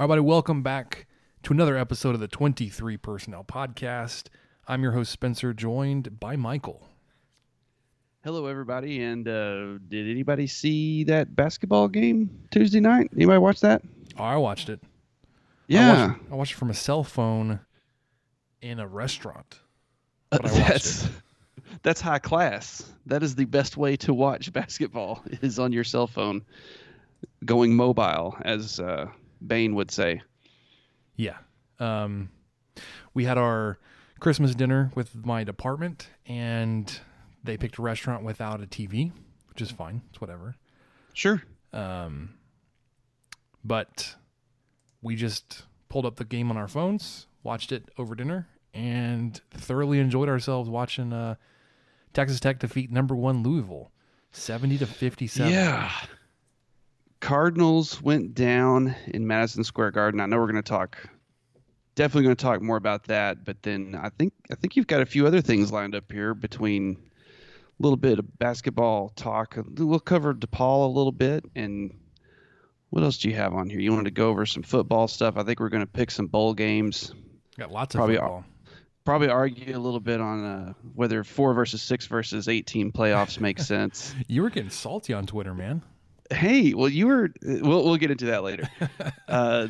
Everybody, welcome back to another episode of the 23 Personnel Podcast. I'm your host, Spencer, joined by Michael. Hello, everybody. And uh, did anybody see that basketball game Tuesday night? Anybody watch that? Oh, I watched it. I Yeah, watched, I watched it from a cell phone in a restaurant. Uh, I that's that's high class. That is the best way to watch basketball is on your cell phone, going mobile, as uh, Bain would say. Yeah. Um, we had our Christmas dinner with my department, and they picked a restaurant without a TV, which is fine. It's whatever. Sure. Um, but we just pulled up the game on our phones, watched it over dinner, and thoroughly enjoyed ourselves watching uh, Texas Tech defeat number one Louisville, seventy to fifty-seven. Yeah. Cardinals went down in Madison Square Garden. I know we're going to talk definitely going to talk more about that, but then I think I think you've got a few other things lined up here between a little bit of basketball talk. We'll cover DePaul a little bit and what else do you have on here? You wanted to go over some football stuff. I think we're going to pick some bowl games. got lots of Probably football. Probably argue a little bit on uh, whether four versus six versus eighteen playoffs make sense. You were getting salty on Twitter, man. Hey, well, you were. We'll we'll get into that later. uh,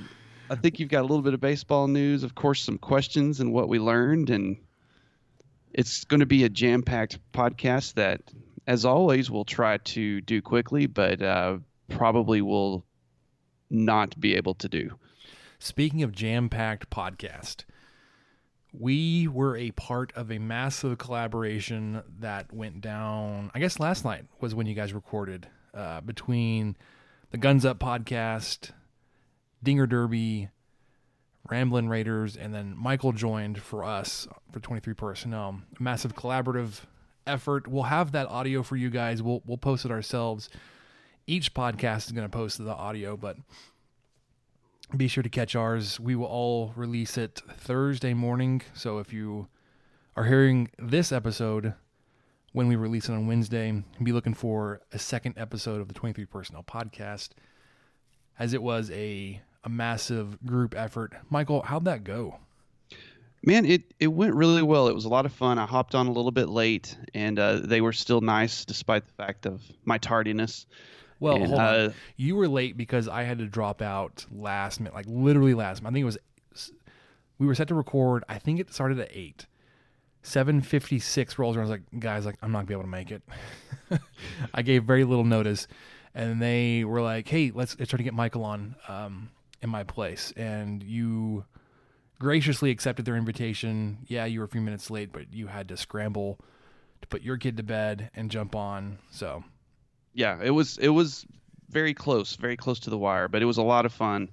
I think you've got a little bit of baseball news, of course, some questions and what we learned, and it's going to be a jam-packed podcast that, as always, we'll try to do quickly, but uh, probably will not be able to do. Speaking of jam-packed podcast, we were a part of a massive collaboration that went down. I guess last night was when you guys recorded uh, between the Guns Up podcast, Dinger Derby, Ramblin' Raiders, and then Michael joined for us for 23 personnel. A massive collaborative effort. We'll have that audio for you guys. We'll we'll post it ourselves. Each podcast is going to post the audio, but be sure to catch ours. We will all release it Thursday morning. So if you are hearing this episode when we release it on Wednesday, be looking for a second episode of the 23 Personnel Podcast, as it was a, a massive group effort. Michael, how'd that go? Man, it, it went really well. It was a lot of fun. I hopped on a little bit late, and uh, they were still nice despite the fact of my tardiness. Well, And, hold on. uh, You were late because I had to drop out last minute, like literally last minute. I think it was we were set to record. I think it started at eight. Seven fifty six rolls around. I was like, guys, like I'm not gonna be able to make it. I gave very little notice, and they were like, hey, let's, let's try to get Michael on um, in my place. And you graciously accepted their invitation. Yeah, you were a few minutes late, but you had to scramble to put your kid to bed and jump on. So yeah, it was it was very close, very close to the wire, but it was a lot of fun.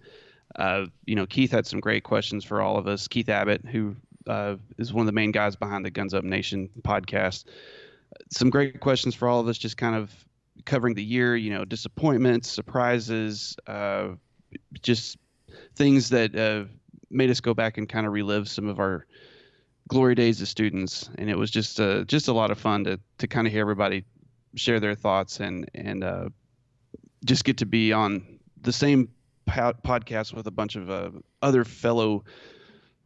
Uh, you know, Keith had some great questions for all of us. Keith Abbott, who uh, is one of the main guys behind the Guns Up Nation podcast, some great questions for all of us. Just kind of covering the year, you know, disappointments, surprises, uh, just things that uh, made us go back and kind of relive some of our glory days as students. And it was just uh, just a lot of fun to to kind of hear everybody share their thoughts and and uh, just get to be on the same po- podcast with a bunch of uh, other fellow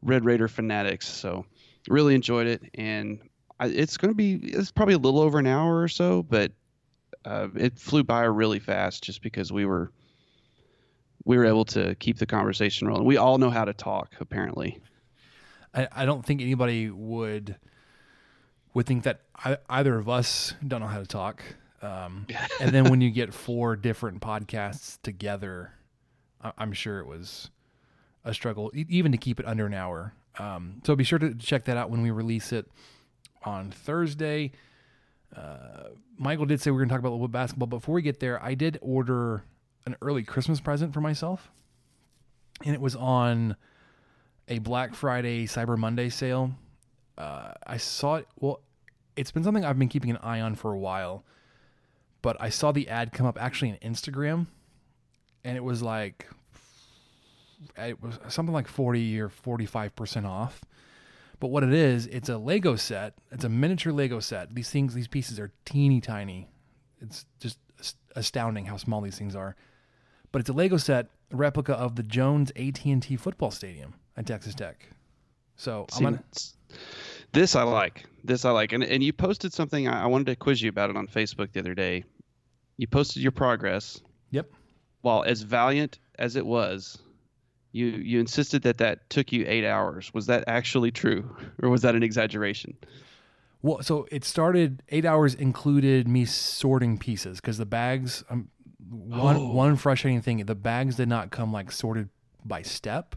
Red Raider fanatics. So really enjoyed it, and I, it's going to be it's probably a little over an hour or so, but uh, it flew by really fast just because we were we were able to keep the conversation rolling. We all know how to talk, apparently. I, I don't think anybody would would think that I, either of us don't know how to talk. Um, and then when you get four different podcasts together, I, I'm sure it was a struggle, even to keep it under an hour. Um, so be sure to check that out when we release it on Thursday. Uh, Michael did say we are going to talk about a little bit basketball. Before we get there, I did order an early Christmas present for myself, and it was on a Black Friday Cyber Monday sale. Uh, I saw it. Well, it's been something I've been keeping an eye on for a while, but I saw the ad come up actually on Instagram, and it was like it was something like forty or forty five percent off. But what it is, it's a Lego set. It's a miniature Lego set. These things, these pieces are teeny tiny. It's just astounding how small these things are. But it's a Lego set replica of the Jones AT&T football stadium at Texas Tech. So See, I'm gonna. This I like. This I like. And and you posted something. I wanted to quiz you about it on Facebook the other day. You posted your progress. Yep. While as valiant as it was, you you insisted that that took you eight hours. Was that actually true, or was that an exaggeration? Well, so it started eight hours included me sorting pieces because the bags. Um, one Oh. one frustrating thing: the bags did not come like sorted by step,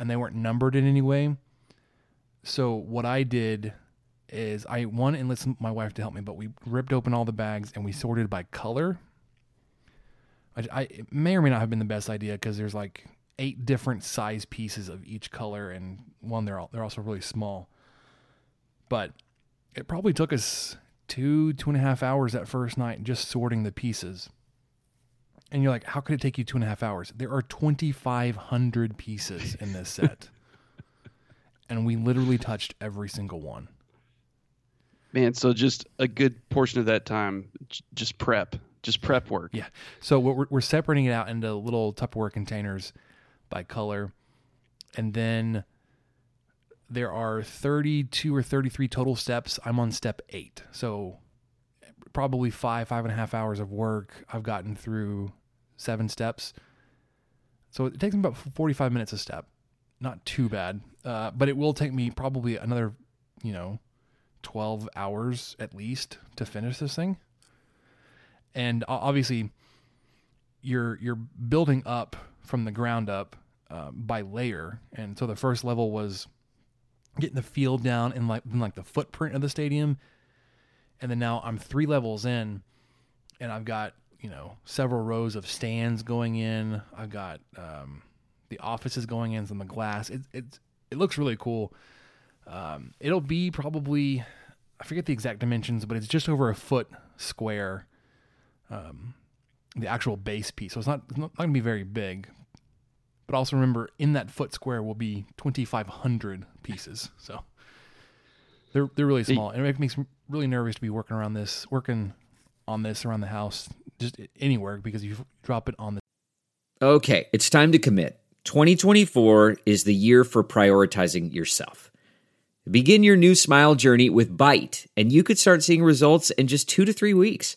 and they weren't numbered in any way. So what I did is I one enlisted my wife to help me, but we ripped open all the bags and we sorted by color. I, I it may or may not have been the best idea because there's like eight different size pieces of each color, and one they're all they're also really small. But it probably took us two two and a half hours that first night just sorting the pieces. And you're like, how could it take you two and a half hours? There are 2,500 pieces in this set. and we literally touched every single one. Man, so just a good portion of that time, just prep, just prep work. Yeah. So we're, we're separating it out into little Tupperware containers by color. And then there are 32 or 33 total steps. I'm on step eight. So probably five, five and a half hours of work. I've gotten through seven steps. So it takes me about 45 minutes a step. Not too bad. Uh, but it will take me probably another, you know, 12 hours at least to finish this thing. And obviously, you're you're building up from the ground up uh, by layer. And so the first level was getting the field down and like like the footprint of the stadium, and then now I'm three levels in, and I've got you know several rows of stands going in. I've got um, the offices going in some the glass. It it it looks really cool. Um, it'll be probably I forget the exact dimensions, but it's just over a foot square. Um, the actual base piece, so it's not it's not, not gonna be very big. But also remember, in that foot square will be 2,500 pieces. So they're they're really small, and it makes me really nervous to be working around this, working on this around the house, just anywhere because you drop it on the Okay, it's time to commit. 2024 is the year for prioritizing yourself. Begin your new smile journey with Byte, and you could start seeing results in just two to three weeks.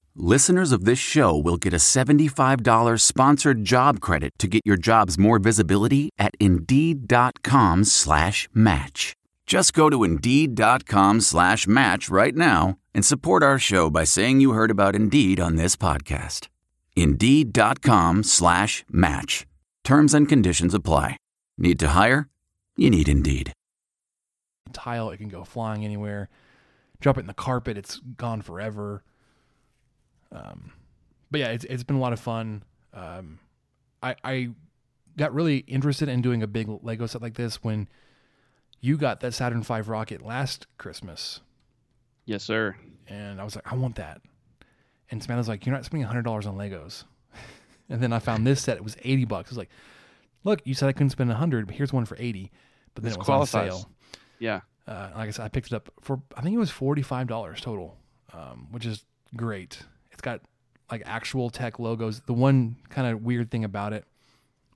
listeners of this show will get a $75 sponsored job credit to get your jobs more visibility at Indeed.com slash match. Just go to Indeed.com slash match right now and support our show by saying you heard about Indeed on this podcast. Indeed.com slash match. Terms and conditions apply. Need to hire? You need Indeed. tile, it can go flying anywhere. Drop it in the carpet, it's gone forever. Um, but yeah, it's it's been a lot of fun. Um, I I got really interested in doing a big Lego set like this when you got that Saturn V rocket last Christmas, Yes, sir. and I was like, I want that. And Samantha's like, you're not spending hundred dollars on Legos. and then I found this set; it was eighty bucks. I was like, look, you said I couldn't spend a hundred, but here's one for eighty. But then This it was qualifies. on sale. Yeah. Uh, like I said, I picked it up for I think it was forty five dollars total, um, which is great. It's got like actual tech logos. The one kind of weird thing about it,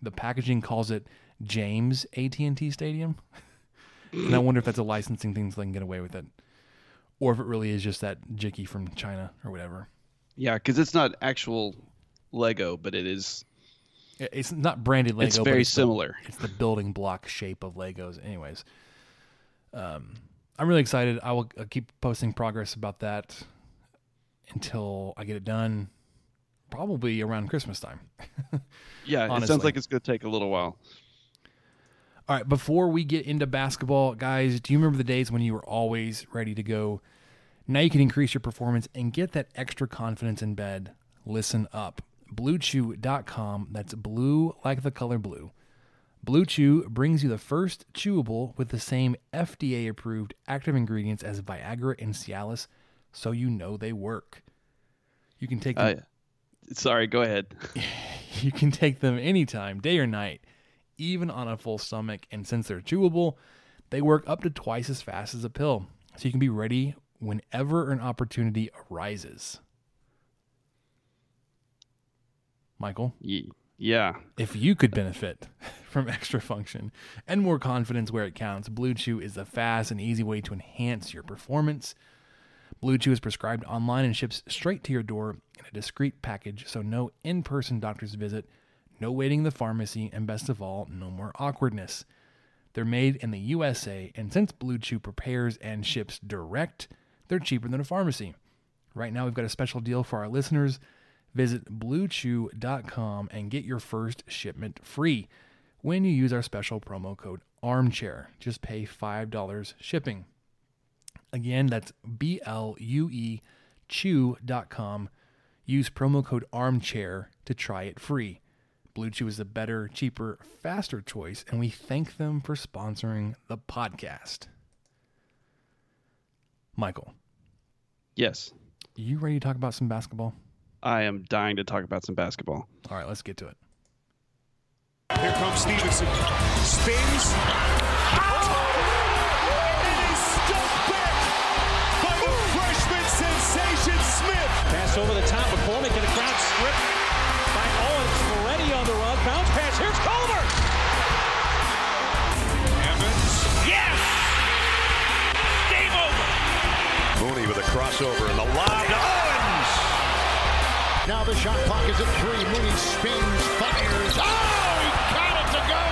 the packaging calls it James AT and T Stadium, and I wonder if that's a licensing thing so they can get away with it, or if it really is just that Jicky from China or whatever. Yeah, because it's not actual Lego, but it is. It's not branded Lego. It's very the- similar. it's the building block shape of Legos. Anyways, um, I'm really excited. I will uh, keep posting progress about that until I get it done. Probably around Christmas time. Yeah, it sounds like it's going to take a little while. All right, before we get into basketball, guys, do you remember the days when you were always ready to go? Now you can increase your performance and get that extra confidence in bed. Listen up. BlueChew.com, that's blue like the color blue. Blue Chew brings you the first chewable with the same FDA approved active ingredients as Viagra and Cialis, so you know they work. You can take them Uh, sorry, go ahead. you can take them anytime, day or night, even on a full stomach. And since they're chewable, they work up to twice as fast as a pill. So you can be ready whenever an opportunity arises. Michael, Yeah. if you could benefit from extra function and more confidence where it counts, Blue Chew is the fast and easy way to enhance your performance. Blue Chew is prescribed online and ships straight to your door in a discreet package, so no in person doctor's visit, no waiting in the pharmacy, and best of all, no more awkwardness. They're made in the USA, and since Blue Chew prepares and ships direct, they're cheaper than a pharmacy. Right now, we've got a special deal for our listeners. Visit bluechew.com and get your first shipment free when you use our special promo code armchair. Just pay $5 shipping. Again, that's B L U E chew.com. Use promo code armchair to try it free. Blue Chew is the better, cheaper, faster choice, and we thank them for sponsoring the podcast. Michael, Yes. you ready to talk about some basketball? I am dying to talk about some basketball. All right, let's get to it. Here comes Stevenson. Spins. Oh! Pass over the top. McCormick in a crowd strip by Owens. Moretti on the run. Bounce pass. Here's Culver. Evans. Yes! Game over. Mooney with a crossover and the lob to Owens. Now the shot clock is at three. Mooney spins, fires. Oh, he got it to go.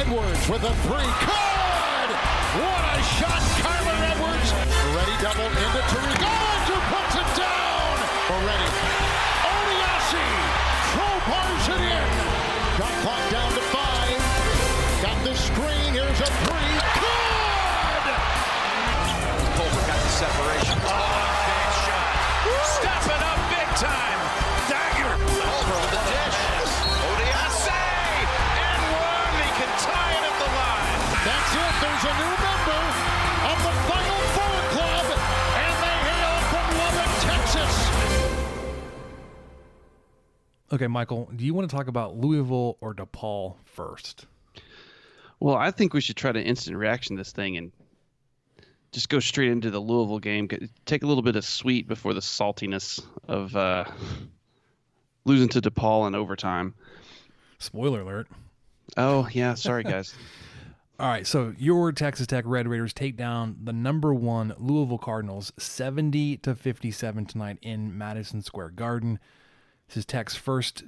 Edwards with a three. Good. What a shot, Kyler Edwards. Ready double into Tariq. Owens Already. Odiase crowbars it in. Shot clock down to five. Got the screen. Here's a three. Good. Culver got the separation. Oh, big shot. Stepping up big time. Okay, Michael, do you want to talk about Louisville or DePaul first? Well, I think we should try to instant reaction this thing and just go straight into the Louisville game. Take a little bit of sweet before the saltiness of uh, losing to DePaul in overtime. Spoiler alert. Oh yeah, sorry guys. All right, so your Texas Tech Red Raiders take down the number one Louisville Cardinals 70 to 57 tonight in Madison Square Garden. This is Tech's first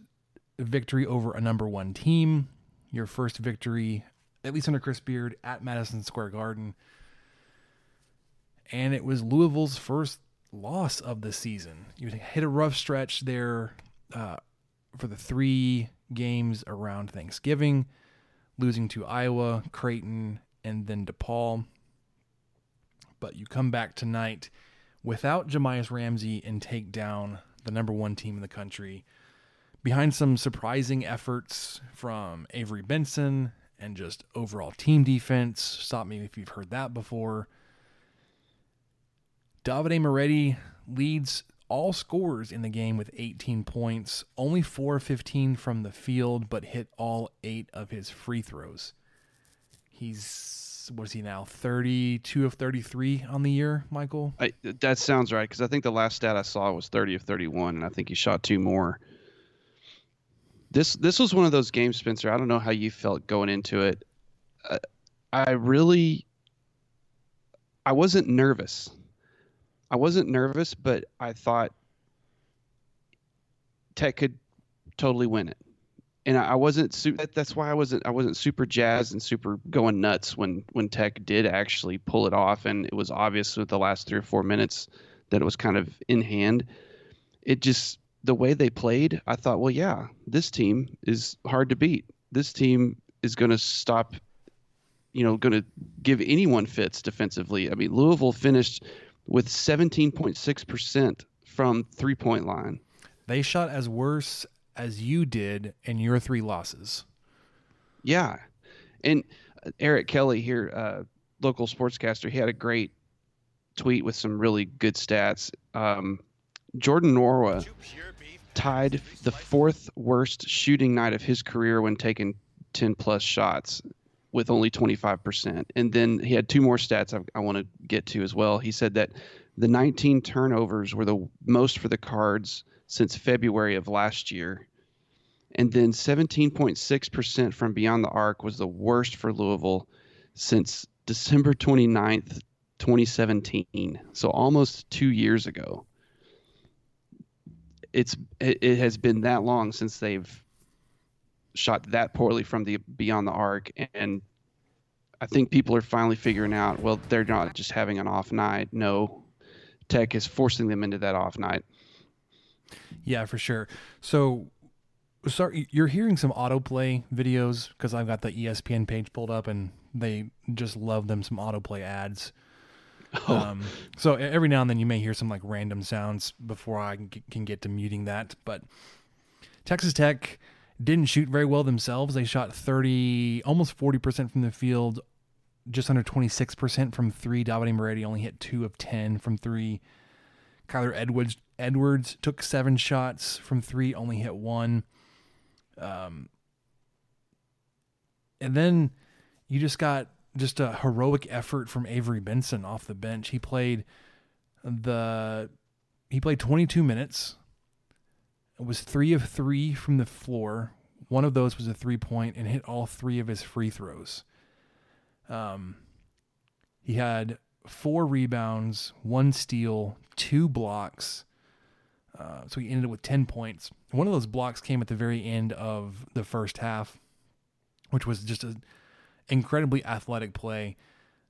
victory over a number one team. Your first victory, at least under Chris Beard, at Madison Square Garden. And it was Louisville's first loss of the season. You hit a rough stretch there uh, for the three games around Thanksgiving losing to Iowa, Creighton, and then DePaul. but you come back tonight without Jahmi'us Ramsey and take down the number one team in the country behind some surprising efforts from Avery Benson and just overall team defense. Stop me if you've heard that before. Davide Moretti leads all scorers in the game with 18 points, only 4 15 from the field, but hit all eight of his free throws. He's, what is he now, 32 of 33 on the year, Michael? I, that sounds right because I think the last stat I saw was 30 of 31, and I think he shot two more. This this was one of those games, Spencer. I don't know how you felt going into it. Uh, I really, I wasn't nervous. I wasn't nervous, but I thought Tech could totally win it, and I, wasn't. Su- that, that's why I wasn't. I wasn't super jazzed and super going nuts when when Tech did actually pull it off, and it was obvious with the last three or four minutes that it was kind of in hand. It just the way they played, I thought, well, yeah, this team is hard to beat. This team is going to stop, you know, going to give anyone fits defensively. I mean, Louisville finished with 17.6% from three point line. They shot as worse as you did in your three losses. Yeah. And uh, Eric Kelly here, uh, local sportscaster, he had a great tweet with some really good stats. Um, Jordan Nwora tied the fourth worst shooting night of his career when taking 10 plus shots with only 25%. And then he had two more stats I, I want to get to as well. He said that the 19 turnovers were the most for the Cards since February of last year. And then 17.6% from beyond the arc was the worst for Louisville since December 29th, 2017. So almost two years ago. It's it, it has been that long since they've shot that poorly from the beyond the arc and I think people are finally figuring out well they're not just having an off night no tech is forcing them into that off night Yeah, for sure. So, sorry, you're hearing some autoplay videos because I've got the ESPN page pulled up and they just love them some autoplay ads. Um, so every now and then you may hear some like random sounds before I can get, can get to muting that. But Texas Tech didn't shoot very well themselves. They shot 30, almost 40% from the field, just under 26% from three. Davide Moretti only hit two of 10 from three. Kyler Edwards Edwards took seven shots from three, only hit one. Um, and then you just got just a heroic effort from Avery Benson off the bench. He played the he played 22 minutes. It was three of three from the floor. One of those was a three point and hit all three of his free throws. Um, he had four rebounds, one steal, two blocks. Uh, so he ended up with 10 points. One of those blocks came at the very end of the first half, which was just an incredibly athletic play.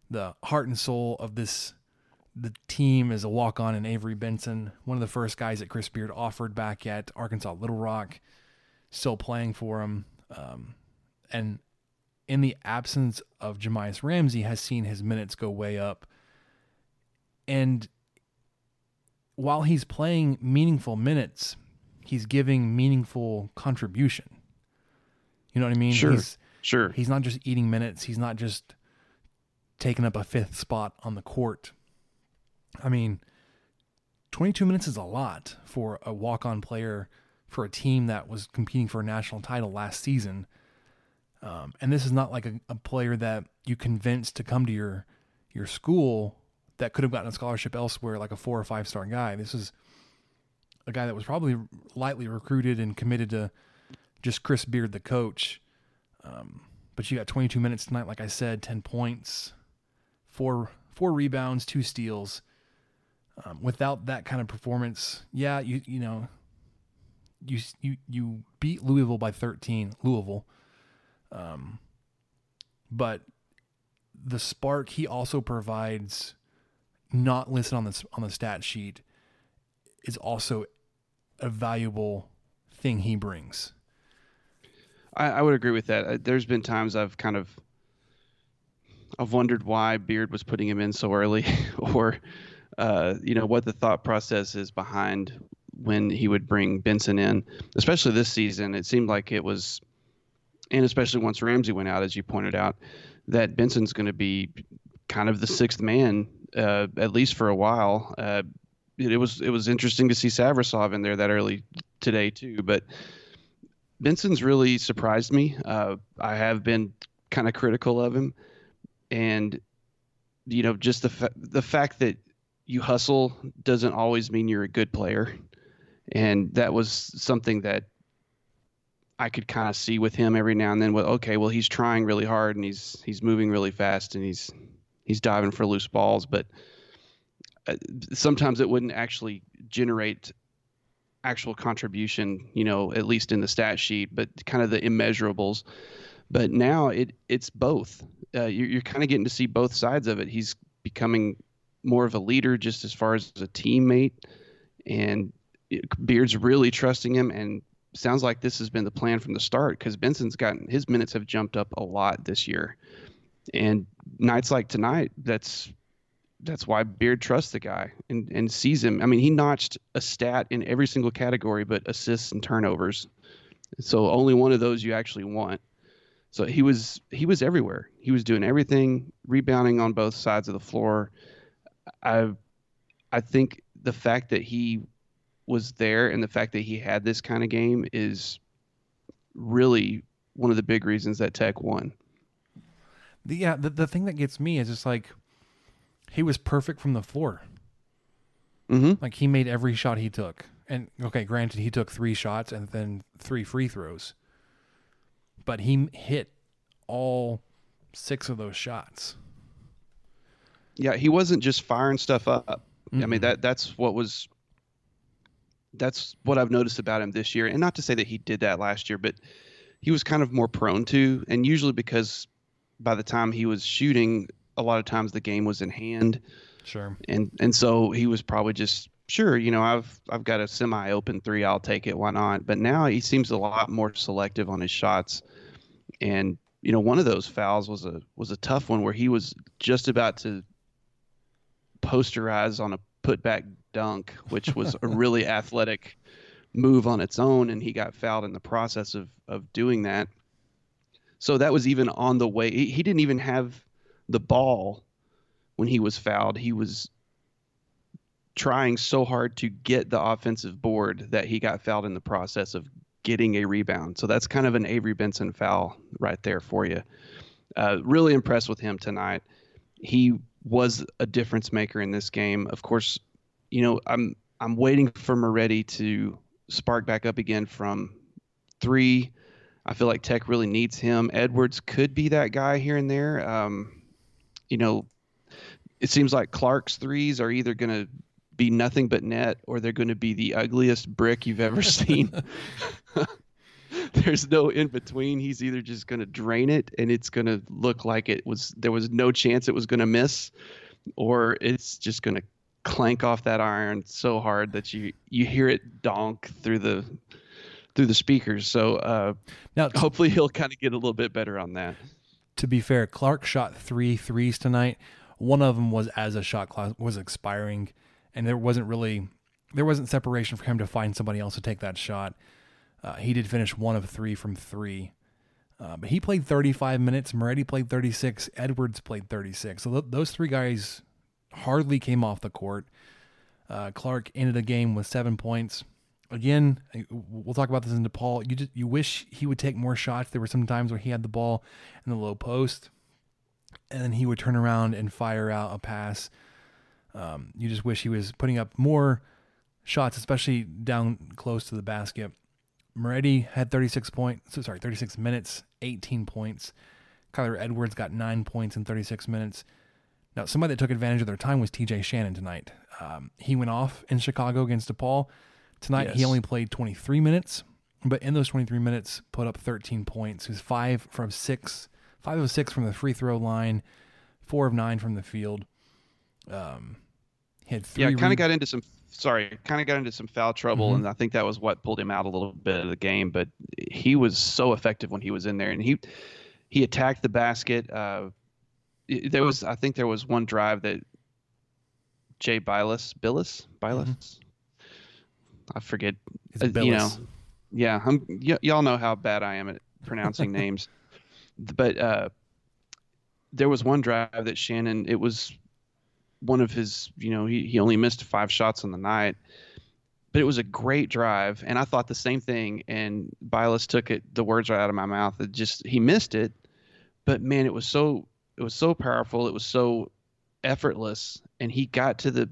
The heart and soul of this the team is a walk on in Avery Benson, one of the first guys that Chris Beard offered back at Arkansas Little Rock, still playing for him. Um, and in the absence of Jahmi'us Ramsey, has seen his minutes go way up. And while he's playing meaningful minutes, he's giving meaningful contribution. You know what I mean? Sure, He's, sure. He's not just eating minutes. He's not just taking up a fifth spot on the court. I mean, 22 minutes is a lot for a walk-on player for a team that was competing for a national title last season. Um, and this is not like a, a player that you convinced to come to your your school that could have gotten a scholarship elsewhere, like a four or five star guy. This is a guy that was probably lightly recruited and committed to just Chris Beard, the coach. Um, but you got 22 minutes tonight, like I said, 10 points, four four rebounds, two steals. Um, without that kind of performance, yeah, you you know, you you you beat Louisville by 13, Louisville. Um, but the spark he also provides, not listed on the on the stat sheet, is also a valuable thing he brings. I, I would agree with that. Uh, There's been times I've kind of I've wondered why Beard was putting him in so early, or uh, you know what the thought process is behind when he would bring Benson in, especially this season. It seemed like it was, and especially once Ramsey went out, as you pointed out, that Benson's going to be kind of the sixth man uh, at least for a while. Uh, it, it, was it was interesting to see Savrasov in there that early today too, but Benson's really surprised me. Uh, I have been kind of critical of him, and you know just the fa- the fact that you hustle doesn't always mean you're a good player, and that was something that I could kind of see with him every now and then. Well, okay, well he's trying really hard and he's he's moving really fast and he's he's diving for loose balls, but uh, sometimes it wouldn't actually generate actual contribution, you know, at least in the stat sheet, but kind of the immeasurables. But now it it's both. Uh, you're, you're kind of getting to see both sides of it. He's becoming more of a leader, just as far as a teammate, and Beard's really trusting him. And sounds like this has been the plan from the start because Benson's gotten his minutes have jumped up a lot this year, and nights like tonight, that's that's why Beard trusts the guy and, and sees him. I mean, he notched a stat in every single category but assists and turnovers. So only one of those you actually want. So he was he was everywhere. He was doing everything, rebounding on both sides of the floor. I I think the fact that he was there and the fact that he had this kind of game is really one of the big reasons that Tech won. The, yeah, the, the thing that gets me is just like he was perfect from the floor. Mm-hmm. Like he made every shot he took. And okay, granted, he took three shots and then three free throws, but he hit all six of those shots. Yeah, he wasn't just firing stuff up. Mm-hmm. I mean that that's what was that's what I've noticed about him this year. And not to say that he did that last year, but he was kind of more prone to, and usually because by the time he was shooting, a lot of times the game was in hand. Sure. And and so he was probably just sure, you know, I've I've got a semi open three, I'll take it, why not? But now he seems a lot more selective on his shots. And you know, one of those fouls was a was a tough one where he was just about to posterize on a putback dunk, which was a really athletic move on its own, and he got fouled in the process of of doing that. So that was even on the way. He, didn't even have the ball when he was fouled. He was trying so hard to get the offensive board that he got fouled in the process of getting a rebound. So that's kind of an Avery Benson foul right there for you. Uh, really impressed with him tonight. He was a difference maker in this game. Of course, you know I'm I'm waiting for Moretti to spark back up again from three. I feel like Tech really needs him. Edwards could be that guy here and there. Um, you know, it seems like Clarke's threes are either going to be nothing but net or they're going to be the ugliest brick you've ever seen. There's no in between. He's either just going to drain it and it's going to look like it was there was no chance it was going to miss or it's just going to clank off that iron so hard that you you hear it donk through the through the speakers. So uh, now, hopefully he'll kind of get a little bit better on that. To be fair, Clarke shot three threes tonight. One of them was as a shot clock was expiring, and there wasn't really there wasn't separation for him to find somebody else to take that shot. Uh, he did finish one of three from three, uh, but he played 35 minutes. Moretti played 36. Edwards played 36. So th- those three guys hardly came off the court. Uh, Clarke ended the game with seven points. Again, we'll talk about this in DePaul. You just, you wish he would take more shots. There were some times where he had the ball in the low post, and then he would turn around and fire out a pass. Um, you just wish he was putting up more shots, especially down close to the basket. Moretti had 36 points, so sorry, 36 minutes, 18 points. Kyler Edwards got nine points in 36 minutes. Now, somebody that took advantage of their time was TJ Shannon tonight. Um, he went off in Chicago against DePaul. Tonight, Yes. he only played 23 minutes, but in those 23 minutes, put up 13 points. He was five from six, five of six from the free throw line, four of nine from the field. Um, he had three. Yeah, kind re- of got into some. Sorry, kind of got into some foul trouble, Mhm. and I think that was what pulled him out a little bit of the game. But he was so effective when he was in there, and he he attacked the basket. Uh, there was I think there was one drive that Jay Bilas Billis Bilas I forget uh, you know. Yeah I'm y- y'all know how bad I am at pronouncing names. But uh there was one drive that Shannon it was one of his you know he, he only missed five shots on the night but it was a great drive and I thought the same thing and Bilas took it the words right out of my mouth. It just he missed it but man it was so it was so powerful it was so effortless and he got to the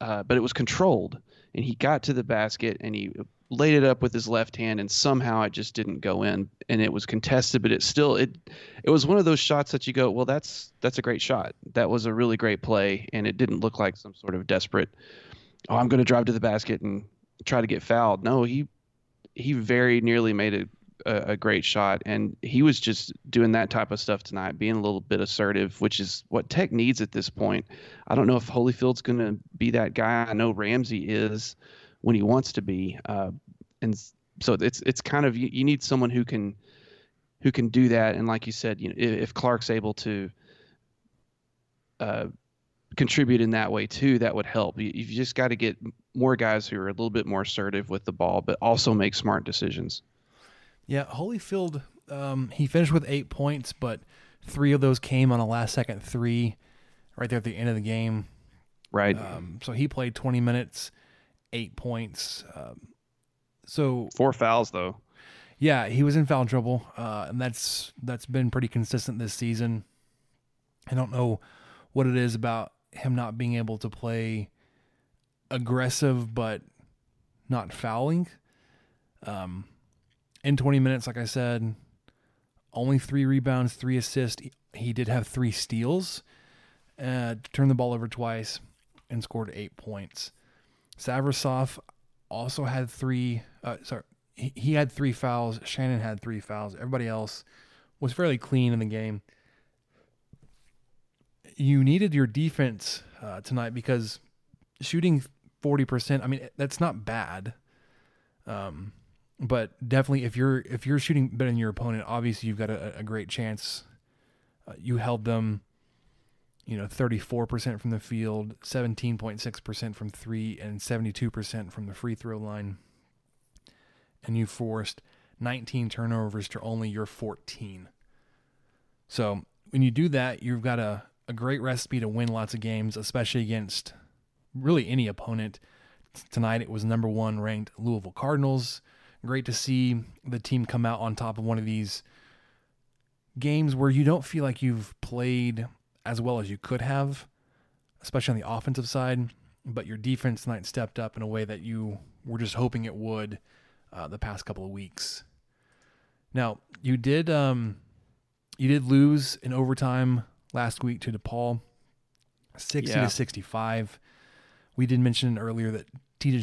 uh, but it was controlled and he got to the basket and he laid it up with his left hand and somehow it just didn't go in and it was contested but it still it it was one of those shots that you go well that's that's a great shot. That was a really great play and it didn't look like some sort of desperate oh i'm going to drive to the basket and try to get fouled. No he he very nearly made a, a, a great shot. And he was just doing that type of stuff tonight being a little bit assertive which is what tech needs at this point. I don't know if holyfield's going to be that guy. I know ramsey is when he wants to be. Uh, and so it's it's kind of you, you need someone who can who can do that. And like you said you know if, if clarke's able to uh, contribute in that way too that would help. You, you've just got to get more guys who are a little bit more assertive with the ball but also make smart decisions Yeah, Holyfield, um, he finished with eight points, but three of those came on a last second three right there at the end of the game. right Um, so he played 20 minutes, eight points. Um, so four fouls though yeah, he was in foul trouble, uh, and that's that's been pretty consistent this season. I don't know what it is about him not being able to play aggressive but not fouling. Um, in 20 minutes, like I said, only three rebounds, three assists. He, did have three steals, uh, turned the ball over twice, and scored eight points. Savrasov also had three. Uh, sorry, he, he had three fouls. Shannon had three fouls. Everybody else was fairly clean in the game. You needed your defense uh, tonight because shooting forty percent. I mean, that's not bad. Um, but definitely, if you're if you're shooting better than your opponent, obviously you've got a, a great chance. Uh, you held them, you know, thirty four percent from the field, seventeen point six percent from three, and seventy two percent from the free throw line. And you forced nineteen turnovers to only your fourteen. So when you do that, you've got a, a great recipe to win lots of games, especially against really any opponent. Tonight it was number one ranked Louisville Cardinals. Great to see the team come out on top of one of these games where you don't feel like you've played as well as you could have, especially on the offensive side. But your defense tonight stepped up in a way that you were just hoping it would uh, the past couple of weeks. Now you did um, you did lose in overtime last week to DePaul, sixty Yeah. to sixty-five. We did mention earlier that TJ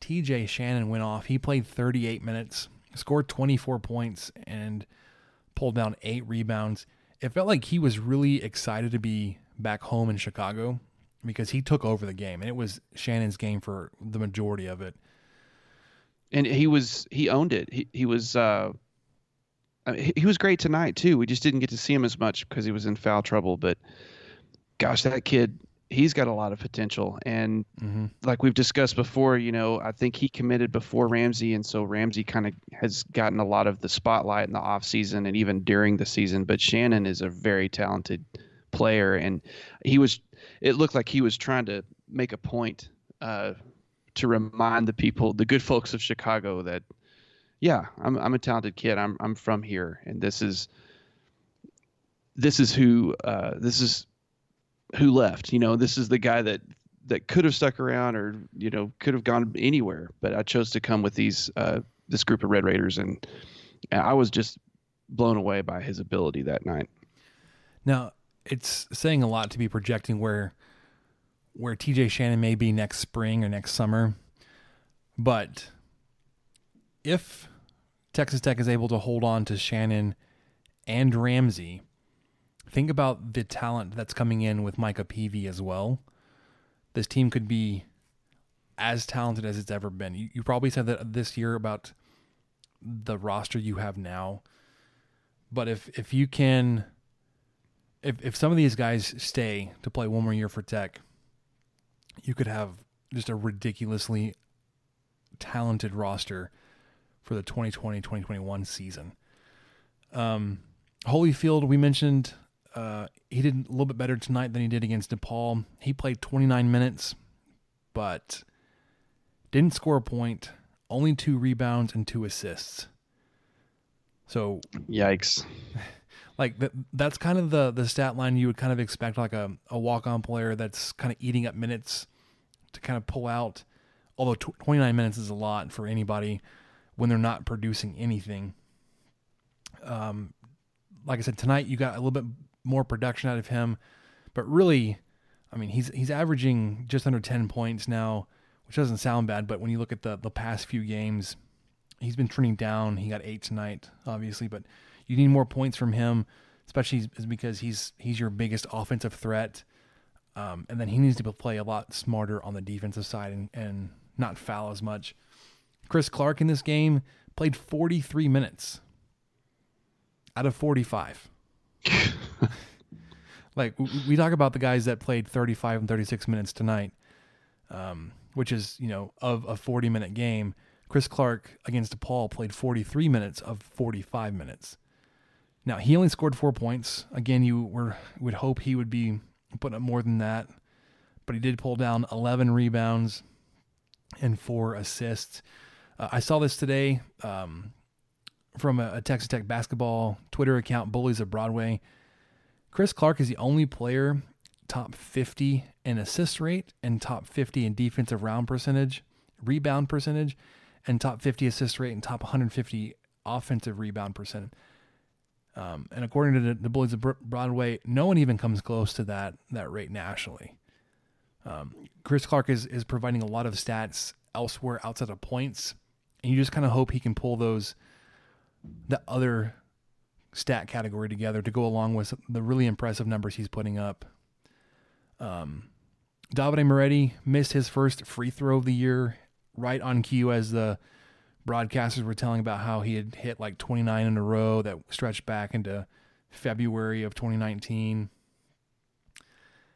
TJ Shannon went off. He played 38 minutes, scored 24 points, and pulled down eight rebounds. It felt like he was really excited to be back home in Chicago because he took over the game, and it was Shannon's game for the majority of it. and he was he owned it. He he was uh, he was great tonight too. We just didn't get to see him as much because he was in foul trouble. But gosh, that kid, he's got a lot of potential. And like we've discussed before, you know, I think he committed before Ramsey, and so Ramsey kind of has gotten a lot of the spotlight in the off season and even during the season. But Shannon is a very talented player, and he was. It looked like he was trying to make a point. Uh, to remind the people, the good folks of Chicago, that yeah, I'm I'm a talented kid. I'm I'm from here, and this is this is who uh, this is who left. You know, this is the guy that that could have stuck around or you know could have gone anywhere, but I chose to come with these uh, this group of Red Raiders, and I was just blown away by his ability that night. Now, it's saying a lot to be projecting where where TJ Shannon may be next spring or next summer. But if Texas Tech is able to hold on to Shannon and Ramsey, think about the talent that's coming in with Micah Peavy as well. This team could be as talented as it's ever been. You, you probably said that this year about the roster you have now. But if if you can if if some of these guys stay to play one more year for Tech, you could have just a ridiculously talented roster for the 2020-2021 season. Um, Holyfield, we mentioned, uh, he did a little bit better tonight than he did against DePaul. He played 29 minutes, but didn't score a point, only two rebounds and two assists. So Yikes. like that, that's kind of the the stat line you would kind of expect like a, a walk-on player that's kind of eating up minutes to kind of pull out although tw 29 minutes is a lot for anybody when they're not producing anything um like i said tonight you got a little bit more production out of him but really i mean he's he's averaging just under 10 points now which doesn't sound bad but when you look at the the past few games he's been trending down he got 8 tonight obviously but you need more points from him, especially because he's he's your biggest offensive threat. Um, and then he needs to play a lot smarter on the defensive side and, and not foul as much. Chris Clarke in this game played 43 minutes out of 45. like we talk about the guys that played 35 and 36 minutes tonight, um, which is you know of a 40 minute game. Chris Clarke against Paul played 43 minutes of 45 minutes. Now he only scored four points. Again, you were would hope he would be putting up more than that, but he did pull down 11 rebounds and four assists. Uh, I saw this today um, from a, a Texas Tech basketball Twitter account, Bullies of Broadway. Chris Clarke is the only player top 50 in assist rate and top 50 in defensive round percentage, rebound percentage, and top 50 assist rate and top 150 offensive rebound percentage. Um, and according to the, the Bullies of Broadway, no one even comes close to that that rate nationally. Um, Chris Clarke is is providing a lot of stats elsewhere outside of points, and you just kind of hope he can pull those the other stat category together to go along with the really impressive numbers he's putting up. Um, Davide Moretti missed his first free throw of the year, right on cue as the broadcasters were telling about how he had hit like 29 in a row that stretched back into February of 2019.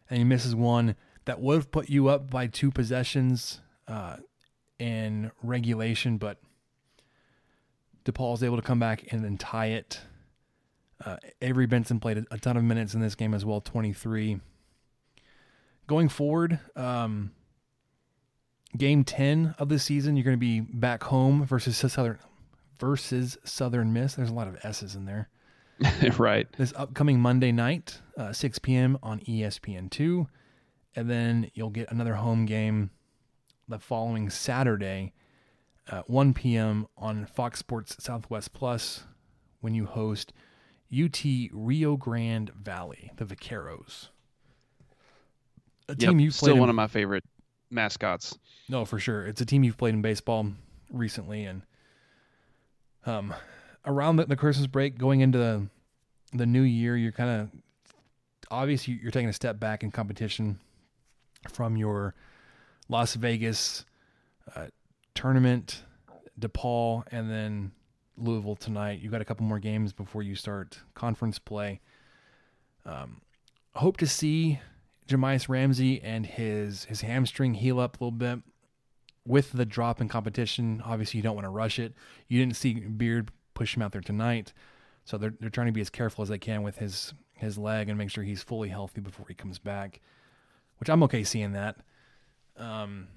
And he misses one that would have put you up by two possessions uh, in regulation, but DePaul's able to come back and then tie it. Uh, Avery Benson played a ton of minutes in this game as well, 23. Going forward, um, game 10 of the season, you're going to be back home versus Southern versus Southern Miss. There's a lot of S's in there. right. This upcoming Monday night, uh, 6 p.m. on ESPN2. And then you'll get another home game the following Saturday, uh, 1 p.m. on Fox Sports Southwest Plus when you host UT Rio Grande Valley, the Vaqueros. A team yep, you still in, one of my favorite mascots. No, for sure. It's a team you've played in baseball recently, and um, around the, the Christmas break, going into the, the new year, you're kind of obviously you're taking a step back in competition from your Las Vegas uh, tournament, DePaul, and then Louisville tonight. You've got a couple more games before you start conference play. Um, hope to see Jahmi'us Ramsey and his his hamstring heal up a little bit with the drop in competition. Obviously, you don't want to rush it. You didn't see Beard push him out there tonight, so they're they're trying to be as careful as they can with his his leg and make sure he's fully healthy before he comes back. Which I'm okay seeing that. Um,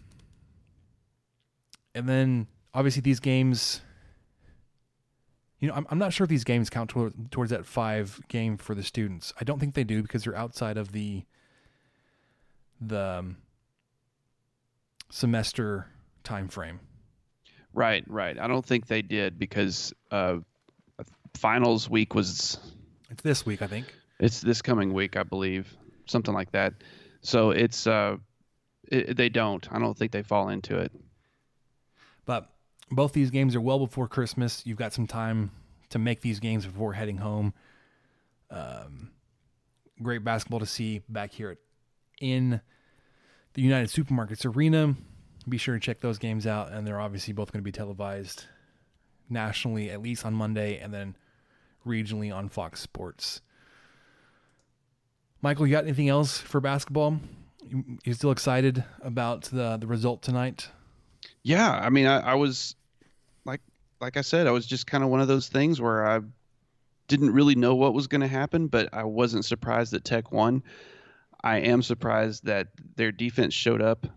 and then obviously these games. You know, I'm, I'm not sure if these games count toward, towards that five game for the students. I don't think they do because they're outside of the the um, semester time frame. Right, right. I don't think they did because uh, finals week was. It's this week, I think. It's this coming week, I believe, something like that. So it's uh, it, they don't. I don't think they fall into it. But both these games are well before Christmas. You've got some time to make these games before heading home. Um, great basketball to see back here at in the United Supermarkets Arena. Be sure to check those games out, and they're obviously both going to be televised nationally, at least on Monday, and then regionally on Fox Sports. Michael, you got anything else for basketball? You, you still excited about the the result tonight? Yeah, I mean, I, I was like like I said, I was just kind of one of those things where I didn't really know what was going to happen, but I wasn't surprised that Tech won. I am surprised that their defense showed up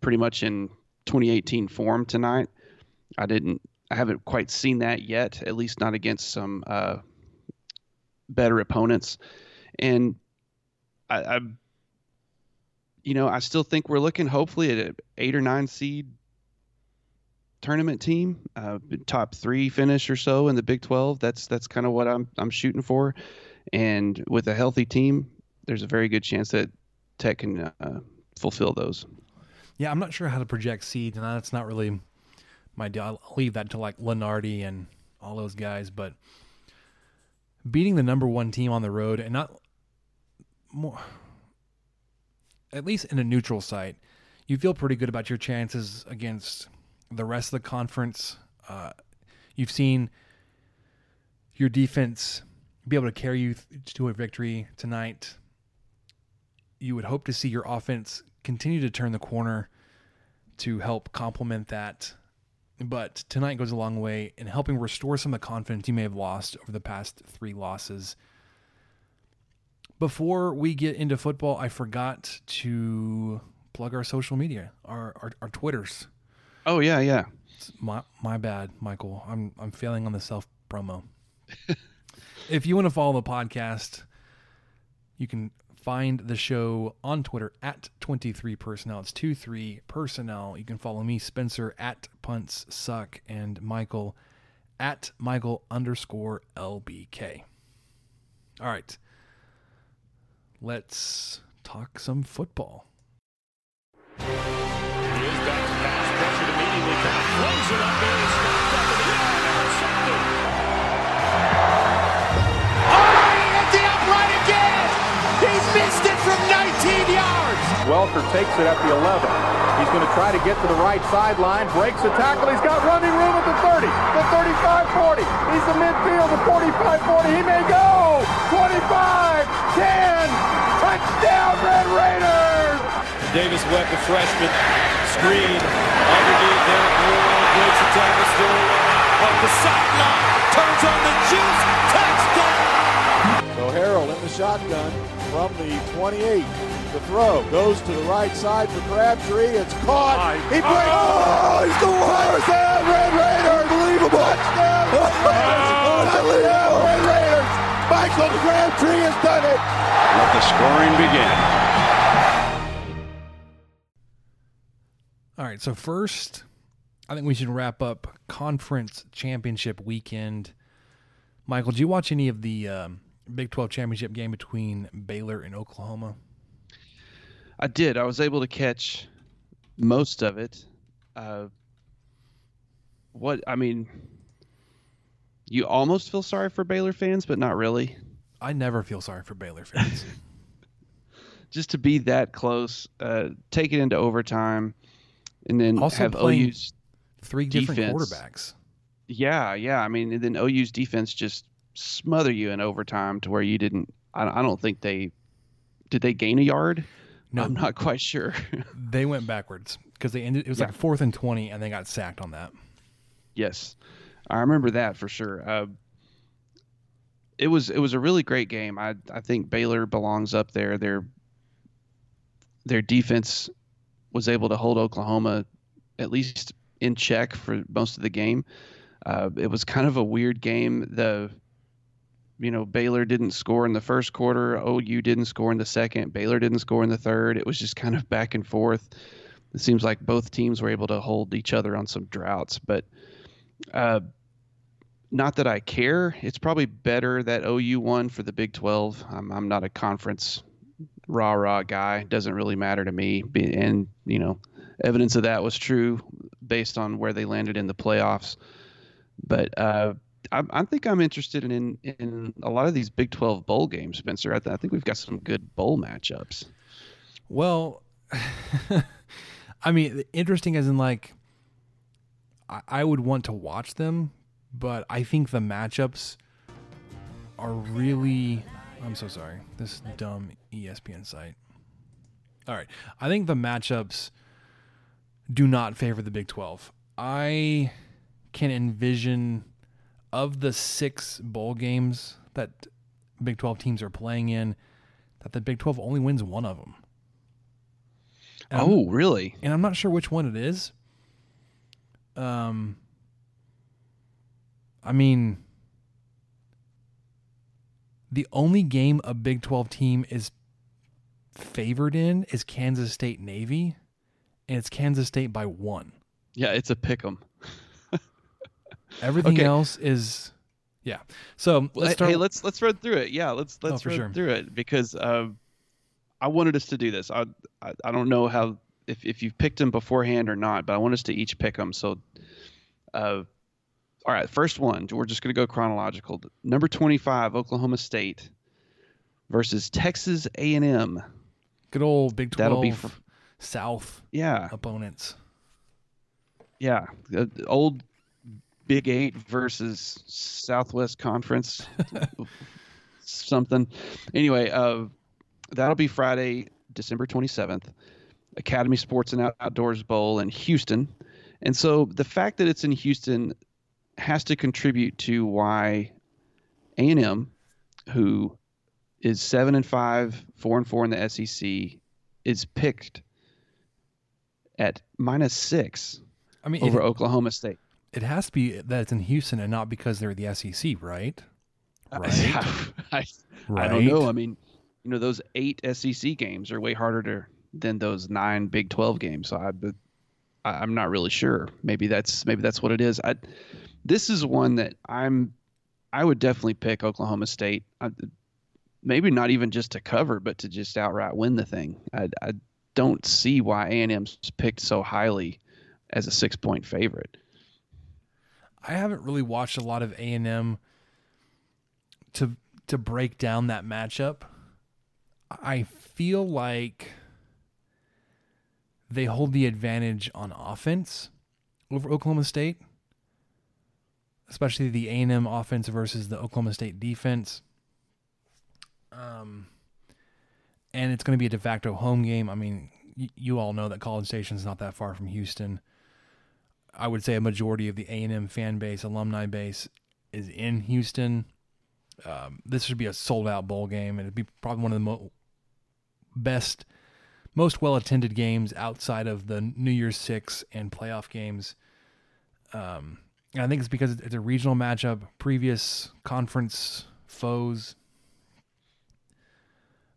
pretty much in 2018 form tonight. I didn't, I haven't quite seen that yet, at least not against some uh, better opponents. And I, I, you know, I still think we're looking hopefully at an eight or nine seed tournament team, uh, top three finish or so in the Big 12. That's that's kind of what I'm I'm shooting for. And with a healthy team, there's a very good chance that Tech can uh, fulfill those. Yeah, I'm not sure how to project seeds, and that's not really my deal. I'll leave that to like Lunardi and all those guys. But beating the number one team on the road and not more, at least in a neutral site, you feel pretty good about your chances against the rest of the conference. Uh, you've seen your defense be able to carry you to a victory tonight. You would hope to see your offense continue to turn the corner to help complement that. But tonight goes a long way in helping restore some of the confidence you may have lost over the past three losses. Before we get into football, I forgot to plug our social media, our, our, our Twitters. Oh yeah, yeah. My my bad, Michael. I'm I'm failing on the self promo. if you want to follow the podcast, you can find the show on Twitter at 23 personnel. It's 23 personnel. You can follow me, Spencer, at punts suck, and Michael at Michael underscore LBK. All right. Let's talk some football. immediately kind of it up intercepted. Welker takes it at the 11. He's going to try to get to the right sideline, breaks the tackle. He's got running room at the 30, the 35-40. He's the midfield, the 45-40. He may go. 25, 10, touchdown, Red Raiders. Davis Webb, the freshman, screen underneath Derek Moore, breaks the tackle, still up the sideline, turns on the juice, touchdown! So Harrell in the shotgun from the 28. The throw goes to the right side for Crabtree. It's caught. He breaks. Oh, he's the worst. Touchdown, Red Raiders. Unbelievable. Touchdown, Red Raiders. Touchdown, Red Raiders. Michael Crabtree has done it. Let the scoring begin. All right, so first, I think we should wrap up conference championship weekend. Michael, did you watch any of the um, Big 12 championship game between Baylor and Oklahoma? I did. I was able to catch most of it. Uh, what I mean, you almost feel sorry for Baylor fans, but not really. I never feel sorry for Baylor fans. Just to be that close, uh, take it into overtime, and then Also have OU's Three different defense. quarterbacks. Yeah, yeah. I mean, and then OU's defense just smother you in overtime to where you didn't. I, I don't think they did. They gain a yard. No. I'm not quite sure. They went backwards because they ended. It was Yeah. like fourth and twenty, and they got sacked on that. Yes, I remember that for sure. Uh, it was it was a really great game. I I think Baylor belongs up there. Their their defense was able to hold Oklahoma at least in check for most of the game. Uh, it was kind of a weird game. The you know Baylor didn't score in the first quarter. OU didn't score in the second. Baylor didn't score in the third. It was just kind of back and forth. It seems like both teams were able to hold each other on some droughts, but uh, not that I care. It's probably better that OU won for the Big 12. I'm, I'm not a conference rah rah guy. Doesn't really matter to me. And, you know, evidence of that was true based on where they landed in the playoffs. But uh, I, I think I'm interested in, in a lot of these Big 12 bowl games, Spencer. I, th- I think we've got some good bowl matchups. Well, I mean, interesting as in like, I, I would want to watch them, but I think the matchups are really I'm so sorry. This dumb ESPN site. All right. I think the matchups do not favor the Big 12. I can envision of the six bowl games that Big 12 teams are playing in, that the Big 12 only wins one of them. And I'm- Oh, really? and I'm not sure which one it is. Um, I mean, the only game a Big 12 team is favored in is Kansas State Navy, and it's Kansas State by one. Yeah, it's a pick 'em. Everything Okay. else is, yeah. So let's start. hey, let's let's run through it. Yeah, let's let's Oh, run sure. through it because uh, I wanted us to do this. I, I I don't know how if if you've picked them beforehand or not, but I want us to each pick them. So, uh, all right, first one. We're just going to go chronological. Number twenty-five, Oklahoma State versus Texas A&M. Good old Big 12 That'll be fr- South Yeah, opponents. yeah, uh, old Big Eight versus Southwest Conference, something. Anyway, uh, that'll be Friday, December twenty seventh. Academy Sports and Outdoors Bowl in Houston, and so the fact that it's in Houston has to contribute to why A and M, who is seven and five, four and four in the SEC, is picked at minus six I mean, over it, Oklahoma State. It has to be that it's in Houston and not because they're the SEC, right? Right. I, I don't know. I mean, you know, those eight SEC games are way harder to, than those nine Big Twelve games. So I, but I, I'm not really sure. Maybe that's maybe that's what it is. I, this is one that I'm. I would definitely pick Oklahoma State. I, maybe not even just to cover, but to just outright win the thing. I, I don't see why A&M's picked so highly as a six point favorite. I haven't really watched a lot of A and M to to break down that matchup. I feel like they hold the advantage on offense over Oklahoma State, especially the A and M offense versus the Oklahoma State defense. Um, and it's going to be a de facto home game. I mean, you all know that College Station is not that far from Houston. I would say a majority of the A and M fan base, alumni base, is in Houston. Um, this should be a sold out bowl game, and it'd be probably one of the mo- best, most well attended games outside of the New Year's Six and playoff games. Um, and I think it's because it's a regional matchup, previous conference foes.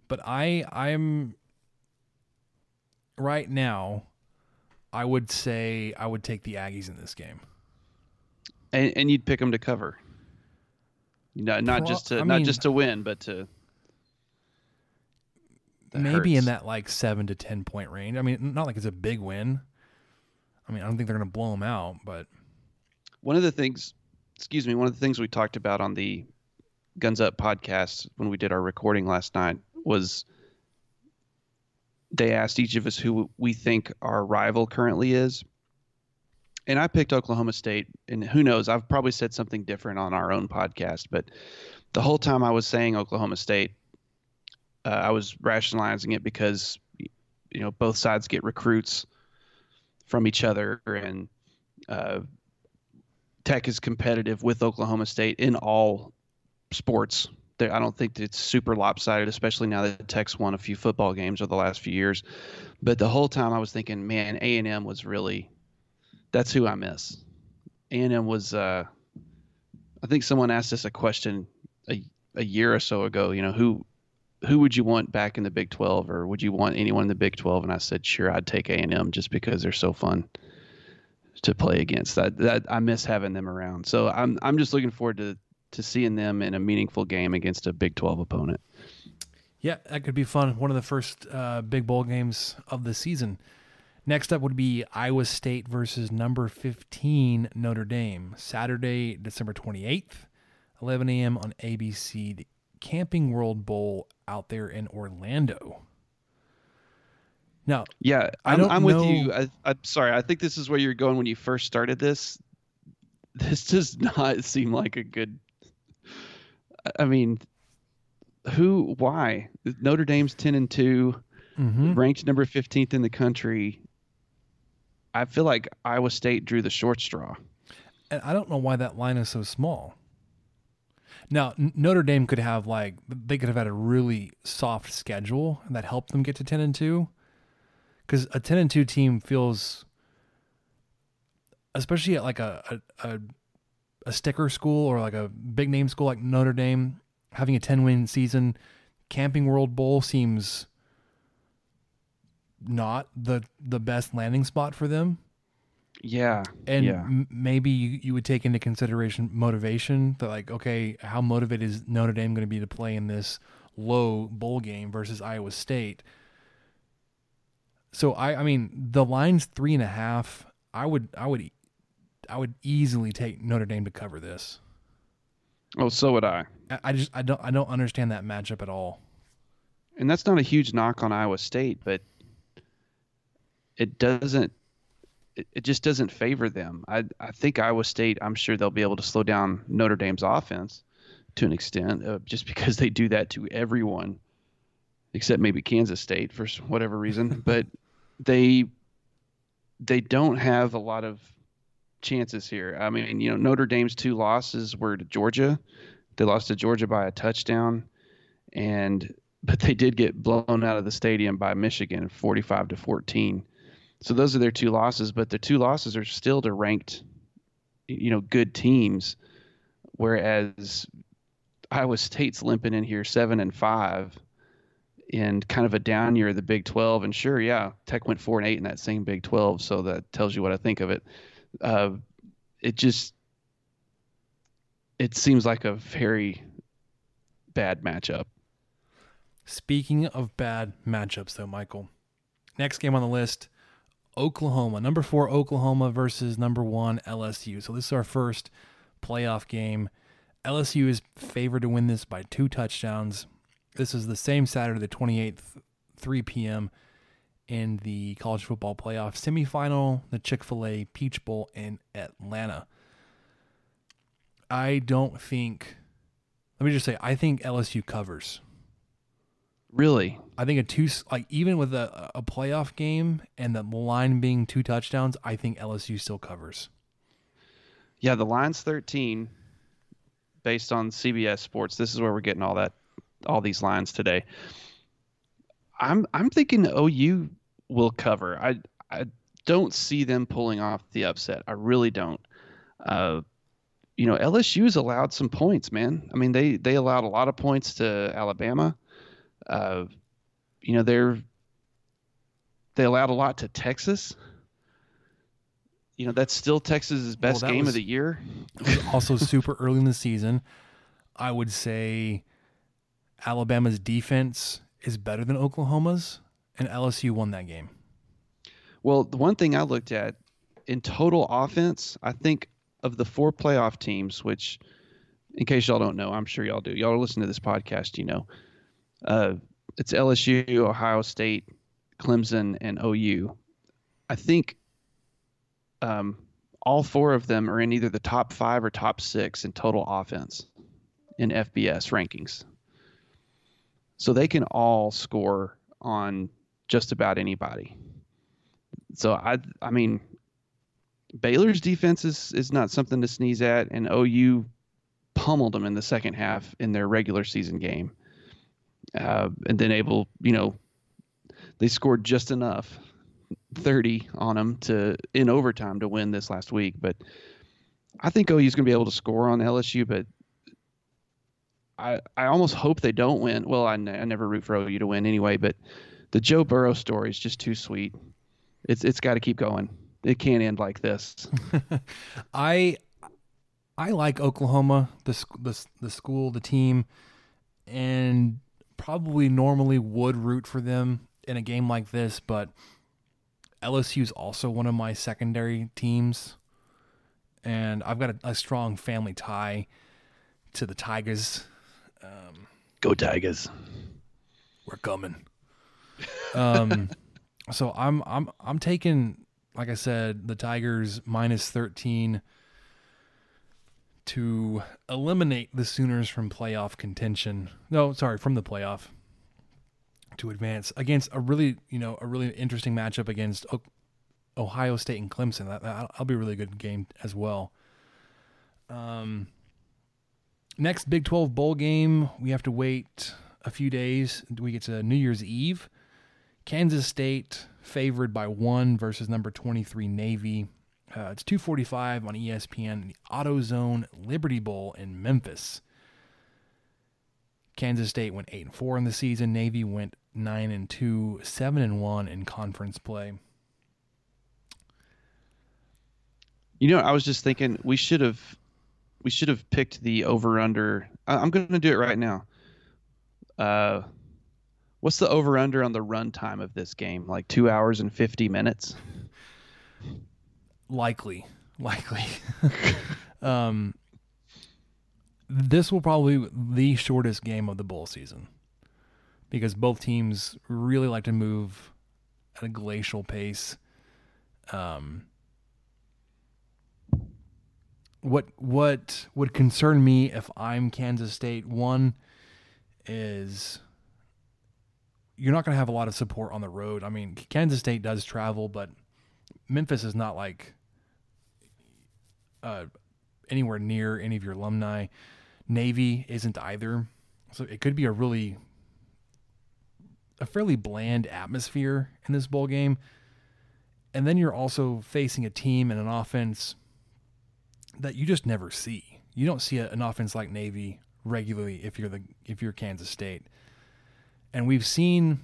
But I, I'm right now. I would say I would take the Aggies in this game. and, and you'd pick them to cover. You know, not just to I not mean- just to win, but to maybe in that like seven to ten point range. I mean, not like it's a big win. I mean, I don't think they're going to blow them out, but one of the things. Excuse me. One of the things we talked about on the Guns Up podcast when we did our recording last night was they asked each of us who we think our rival currently is. And I picked Oklahoma State, and who knows? I've probably said something different on our own podcast, but the whole time I was saying Oklahoma State, uh, I was rationalizing it because you know both sides get recruits from each other, and uh, Tech is competitive with Oklahoma State in all sports. I don't think it's super lopsided, especially now that Tech's won a few football games over the last few years. But the whole time I was thinking, man, A and M was really that's who I miss. A and M was. Uh, I think someone asked us a question a a year or so ago. You know who who would you want back in the Big Twelve, or would you want anyone in the Big Twelve? And I said, sure, I'd take A and M just because they're so fun to play against. That that I miss having them around. So I'm I'm just looking forward to to seeing them in a meaningful game against a Big 12 opponent. yeah, that could be fun. One of the first uh, big bowl games of the season. Next up would be Iowa State versus number 15 Notre Dame, Saturday, December 28th, 11 a.m. on ABC, the Camping World Bowl out there in Orlando. Now, Yeah, I I'm, don't I'm with you. I, I'm sorry. I think this is where you're going when you first started this. This does not seem like a good. I mean, who? Why? Notre Dame's ten and 2 Mhm. ranked number fifteenth in the country. I feel like Iowa State drew the short straw. And I don't know why that line is so small. Now, Notre Dame could have like they could have had a really soft schedule that helped them get to 10 and 2 cuz a 10 and 2 team feels especially at like a, a a a sticker school or like a big name school like Notre Dame having a 10 win season, Camping World Bowl seems not the the best landing spot for them. Yeah, And yeah. m- maybe you, you would take into consideration motivation that like, okay, how motivated is Notre Dame going to be to play in this low bowl game versus Iowa State? So I, I mean, the line's three and a half. I would, I would, I would easily take Notre Dame to cover this. Oh, so would I. I, I just, I don't, I don't understand that matchup at all. And that's not a huge knock on Iowa State, but it doesn't. It, it just doesn't favor them. I I think Iowa State. I'm sure they'll be able to slow down Notre Dame's offense to an extent, uh, just because they do that to everyone, except maybe Kansas State for whatever reason. but they they don't have a lot of chances here. I mean, you know, Notre Dame's two losses were to Georgia. They lost to Georgia by a touchdown, and but they did get blown out of the stadium by Michigan, 45 to 14. So those are their two losses, but the two losses are still to ranked, you know, good teams. Whereas Iowa State's limping in here seven and five, in kind of a down year of the Big 12. And sure, yeah, Tech went four and eight in that same Big 12, so that tells you what I think of it. Uh, it just it seems like a very bad matchup. Speaking of bad matchups, though, Michael, next game on the list Oklahoma, number four Oklahoma versus number one LSU. So this is our first playoff game. LSU is favored to win this by two touchdowns. This is the same Saturday, the 28th, 3 p.m. in the college football playoff semifinal, the Chick fil A Peach Bowl in Atlanta. I don't think, let me just say, I think LSU covers. Really? I think a two like even with a, a playoff game and the line being two touchdowns, I think LSU still covers. Yeah, the line's 13 based on CBS Sports. This is where we're getting all that all these lines today. I'm I'm thinking OU will cover. I I don't see them pulling off the upset. I really don't. Uh, you know, LSU's allowed some points, man. I mean, they they allowed a lot of points to Alabama. Uh, you know, they're they allowed a lot to Texas. You know, that's still Texas's best that game was- of the year. Also super early in the season. I would say Alabama's defense is better than Oklahoma's, and LSU won that game. Well, the one thing I looked at in total offense, I think of the four playoff teams, which, in case y'all don't know, I'm sure y'all do. Y'all are listening to this podcast, you know. Uh, it's LSU, Ohio State, Clemson, and OU. I think um, all four of them are in either the top five or top six in total offense in FBS rankings. So they can all score on just about anybody. So I I mean Baylor's defense is, is not something to sneeze at, and OU pummeled them in the second half in their regular season game, uh, and then able you know they scored just enough, thirty on them to in overtime to win this last week. But I think OU's going to be able to score on LSU, but I I almost hope they don't win. Well, I, I never root for OU to win anyway, but the Joe Burrow story is just too sweet. It's it's got to keep going. It can't end like this. I I like Oklahoma, the the the school, the team, and probably normally would root for them in a game like this, but LSU is also one of my secondary teams, and I've got a, a strong family tie to the Tigers. Um, Go Tigers! We're coming. Um, so I'm I'm I'm taking, like I said, the Tigers minus thirteen to eliminate the Sooners from playoff contention. No, sorry, from the playoff to advance against a really, you know, a really interesting matchup against Ohio State and Clemson. That, that'll be a really good game as well. Um, next Big 12 bowl game, we have to wait a few days. We get to New Year's Eve. Kansas State favored by one versus number 23 Navy. Uh, it's 245 on ESPN, the AutoZone Liberty Bowl in Memphis. Kansas State went 8 and 4 in the season. Navy went 9 and 2, 7 and 1 in conference play. You know, I was just thinking we should have we should have picked the over under. I'm going to do it right now. Uh, what's the over under on the run time of this game? Like two hours and fifty minutes. Likely, likely. um, this will probably be the shortest game of the bowl season because both teams really like to move at a glacial pace. Um, what what would concern me if I'm Kansas State one is you're not going to have a lot of support on the road. I mean, Kansas State does travel, but Memphis is not like uh, anywhere near any of your alumni. Navy isn't either. So it could be a really a fairly bland atmosphere in this bowl game. And then you're also facing a team and an offense that you just never see. You don't see an offense like Navy regularly if you're the if you're Kansas State. And we've seen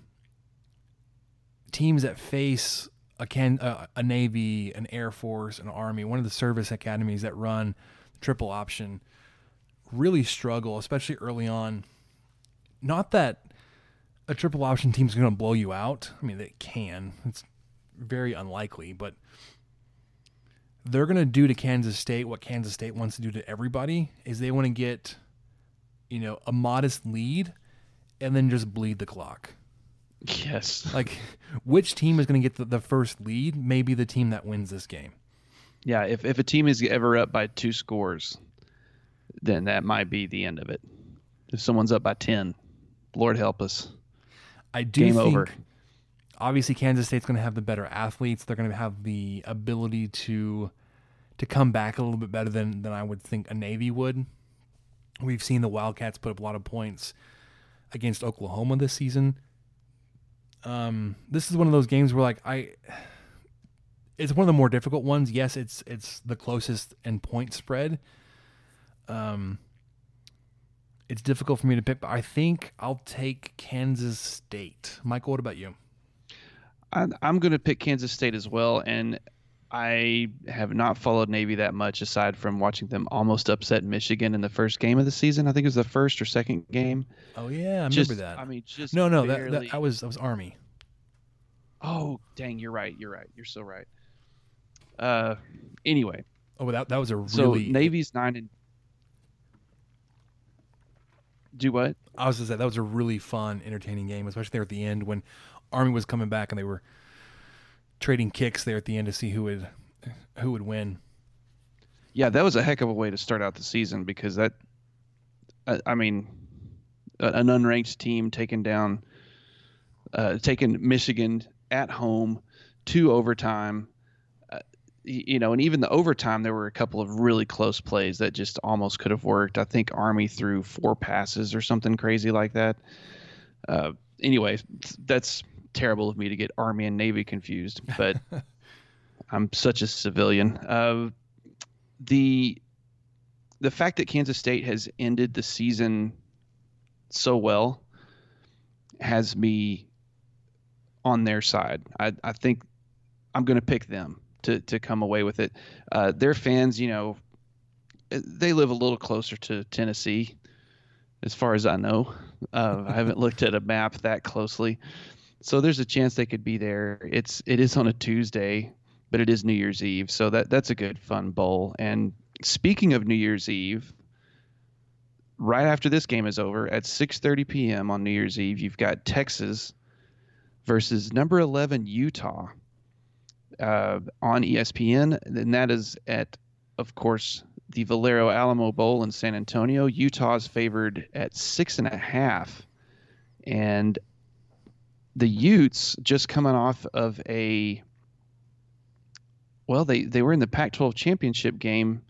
teams that face a can a, a Navy, an Air Force, an Army, one of the service academies that run triple option really struggle, especially early on. Not that a triple option team is going to blow you out. I mean, they can. It's very unlikely, but they're going to do to Kansas State what Kansas State wants to do to everybody is they want to get you know, a modest lead and then just bleed the clock. Yes. Like which team is going to get the, the first lead may be the team that wins this game. Yeah, if if a team is ever up by two scores, then that might be the end of it. If someone's up by 10, Lord help us. I do Game think over. Obviously Kansas State's going to have the better athletes. They're going to have the ability to to come back a little bit better than than I would think a Navy would. We've seen the Wildcats put up a lot of points against Oklahoma this season. Um, this is one of those games where like I it's one of the more difficult ones. Yes, it's it's the closest in point spread. Um it's difficult for me to pick, but I think I'll take Kansas State. Michael, what about you? I, I'm going to pick Kansas State as well, and I have not followed Navy that much aside from watching them almost upset Michigan in the first game of the season. I think it was the first or second game. Oh yeah, I Just- remember that. I mean, just no, no, that, barely- that I was that was Army. Oh, dang, you're right. You're right. You're so right. Uh, anyway, Oh, that that was a so really. Navy's nine and do what? I was gonna say that was a really fun, entertaining game, especially there at the end when Army was coming back and they were trading kicks there at the end to see who would who would win. Yeah, that was a heck of a way to start out the season because that, I, I mean, an unranked team taking down, uh, taking Michigan at home to overtime. Uh, you know, and even the overtime, there were a couple of really close plays that just almost could have worked. I think Army threw four passes or something crazy like that. Uh, anyway, that's terrible of me to get Army and Navy confused, but I'm such a civilian. Uh, the the fact that Kansas State has ended the season so well has me on their side. I, I think I'm going to pick them to, to come away with it. Uh, their fans, you know, they live a little closer to Tennessee, as far as I know. Uh, I haven't looked at a map that closely, so there's a chance they could be there. It's it is on a Tuesday, but it is New Year's Eve, so that that's a good fun bowl. And speaking of New Year's Eve, right after this game is over at 6:30 p.m. on New Year's Eve, you've got Texas versus number 11 Utah uh, on ESPN, and that is at, of course, the Valero Alamo Bowl in San Antonio. Utah's favored at six and a half, and the Utes just coming off of a well, they they were in the Pac-12 championship game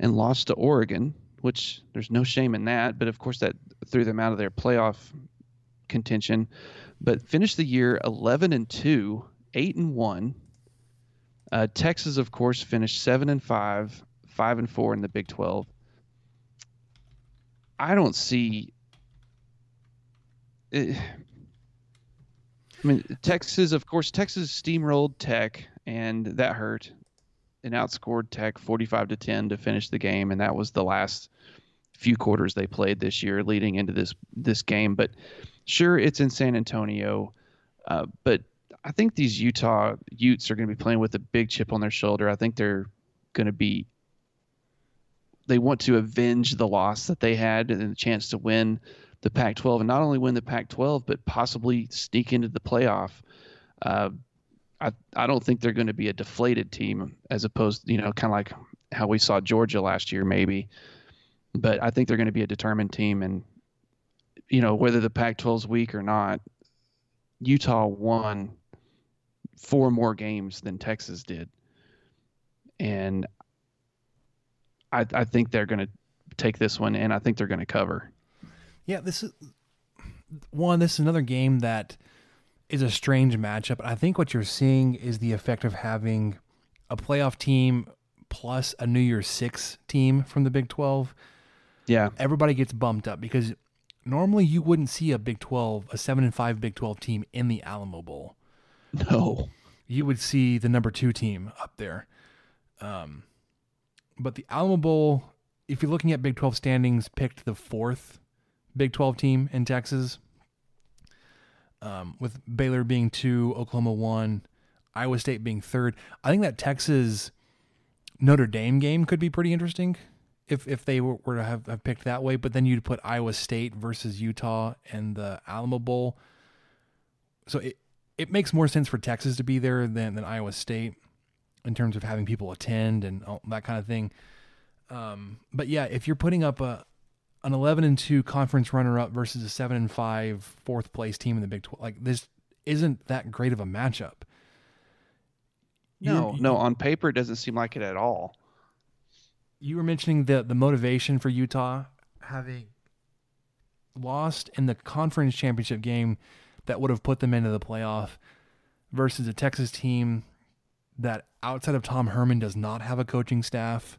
and lost to Oregon, which there's no shame in that, but of course that threw them out of their playoff contention. But finished the year 11 and two, eight and one. Uh, Texas, of course, finished seven and five, five and four in the Big 12. I don't see. It, I mean, Texas, of course, Texas steamrolled Tech, and that hurt, and outscored Tech 45 to 10 to finish the game, and that was the last few quarters they played this year, leading into this this game. But sure, it's in San Antonio, uh, but I think these Utah Utes are going to be playing with a big chip on their shoulder. I think they're going to be. They want to avenge the loss that they had and the chance to win the Pac-12, and not only win the Pac-12, but possibly sneak into the playoff. Uh, I I don't think they're going to be a deflated team as opposed, you know, kind of like how we saw Georgia last year, maybe. But I think they're going to be a determined team, and you know whether the Pac-12 is weak or not, Utah won four more games than Texas did, and I I think they're going to take this one, and I think they're going to cover. Yeah, this is one. This is another game that is a strange matchup. I think what you're seeing is the effect of having a playoff team plus a New Year's Six team from the Big Twelve. Yeah, everybody gets bumped up because normally you wouldn't see a Big Twelve, a seven and five Big Twelve team in the Alamo Bowl. No, you would see the number two team up there. Um, but the Alamo Bowl, if you're looking at Big Twelve standings, picked the fourth Big 12 team in Texas, um, with Baylor being two, Oklahoma one, Iowa State being third. I think that Texas Notre Dame game could be pretty interesting if if they were, were to have, have picked that way. But then you'd put Iowa State versus Utah and the Alamo Bowl. So it it makes more sense for Texas to be there than than Iowa State in terms of having people attend and all, that kind of thing. Um, but yeah, if you're putting up a an 11 and 2 conference runner up versus a 7 and 5 fourth place team in the Big 12. Like this isn't that great of a matchup. No, you, no, on paper it doesn't seem like it at all. You were mentioning the the motivation for Utah having lost in the conference championship game that would have put them into the playoff versus a Texas team that outside of Tom Herman does not have a coaching staff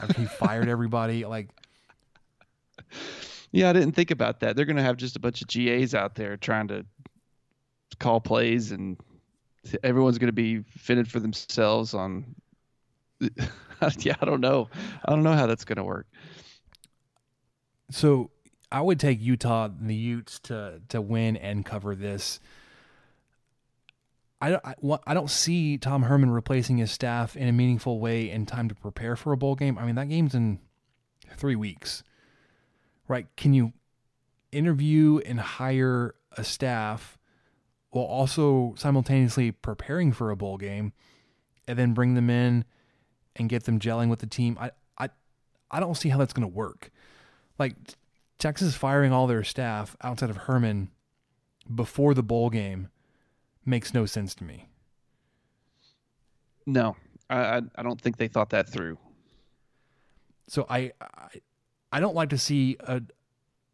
after he fired everybody like yeah, I didn't think about that. They're going to have just a bunch of GAs out there trying to call plays, and everyone's going to be fitted for themselves. On yeah, I don't know. I don't know how that's going to work. So I would take Utah and the Utes to to win and cover this. I don't, I, I don't see Tom Herman replacing his staff in a meaningful way in time to prepare for a bowl game. I mean, that game's in three weeks right? Can you interview and hire a staff while also simultaneously preparing for a bowl game and then bring them in and get them gelling with the team? I I I don't see how that's going to work. Like Texas firing all their staff outside of Herman before the bowl game makes no sense to me. No, I I don't think they thought that through. So I, I I don't like to see a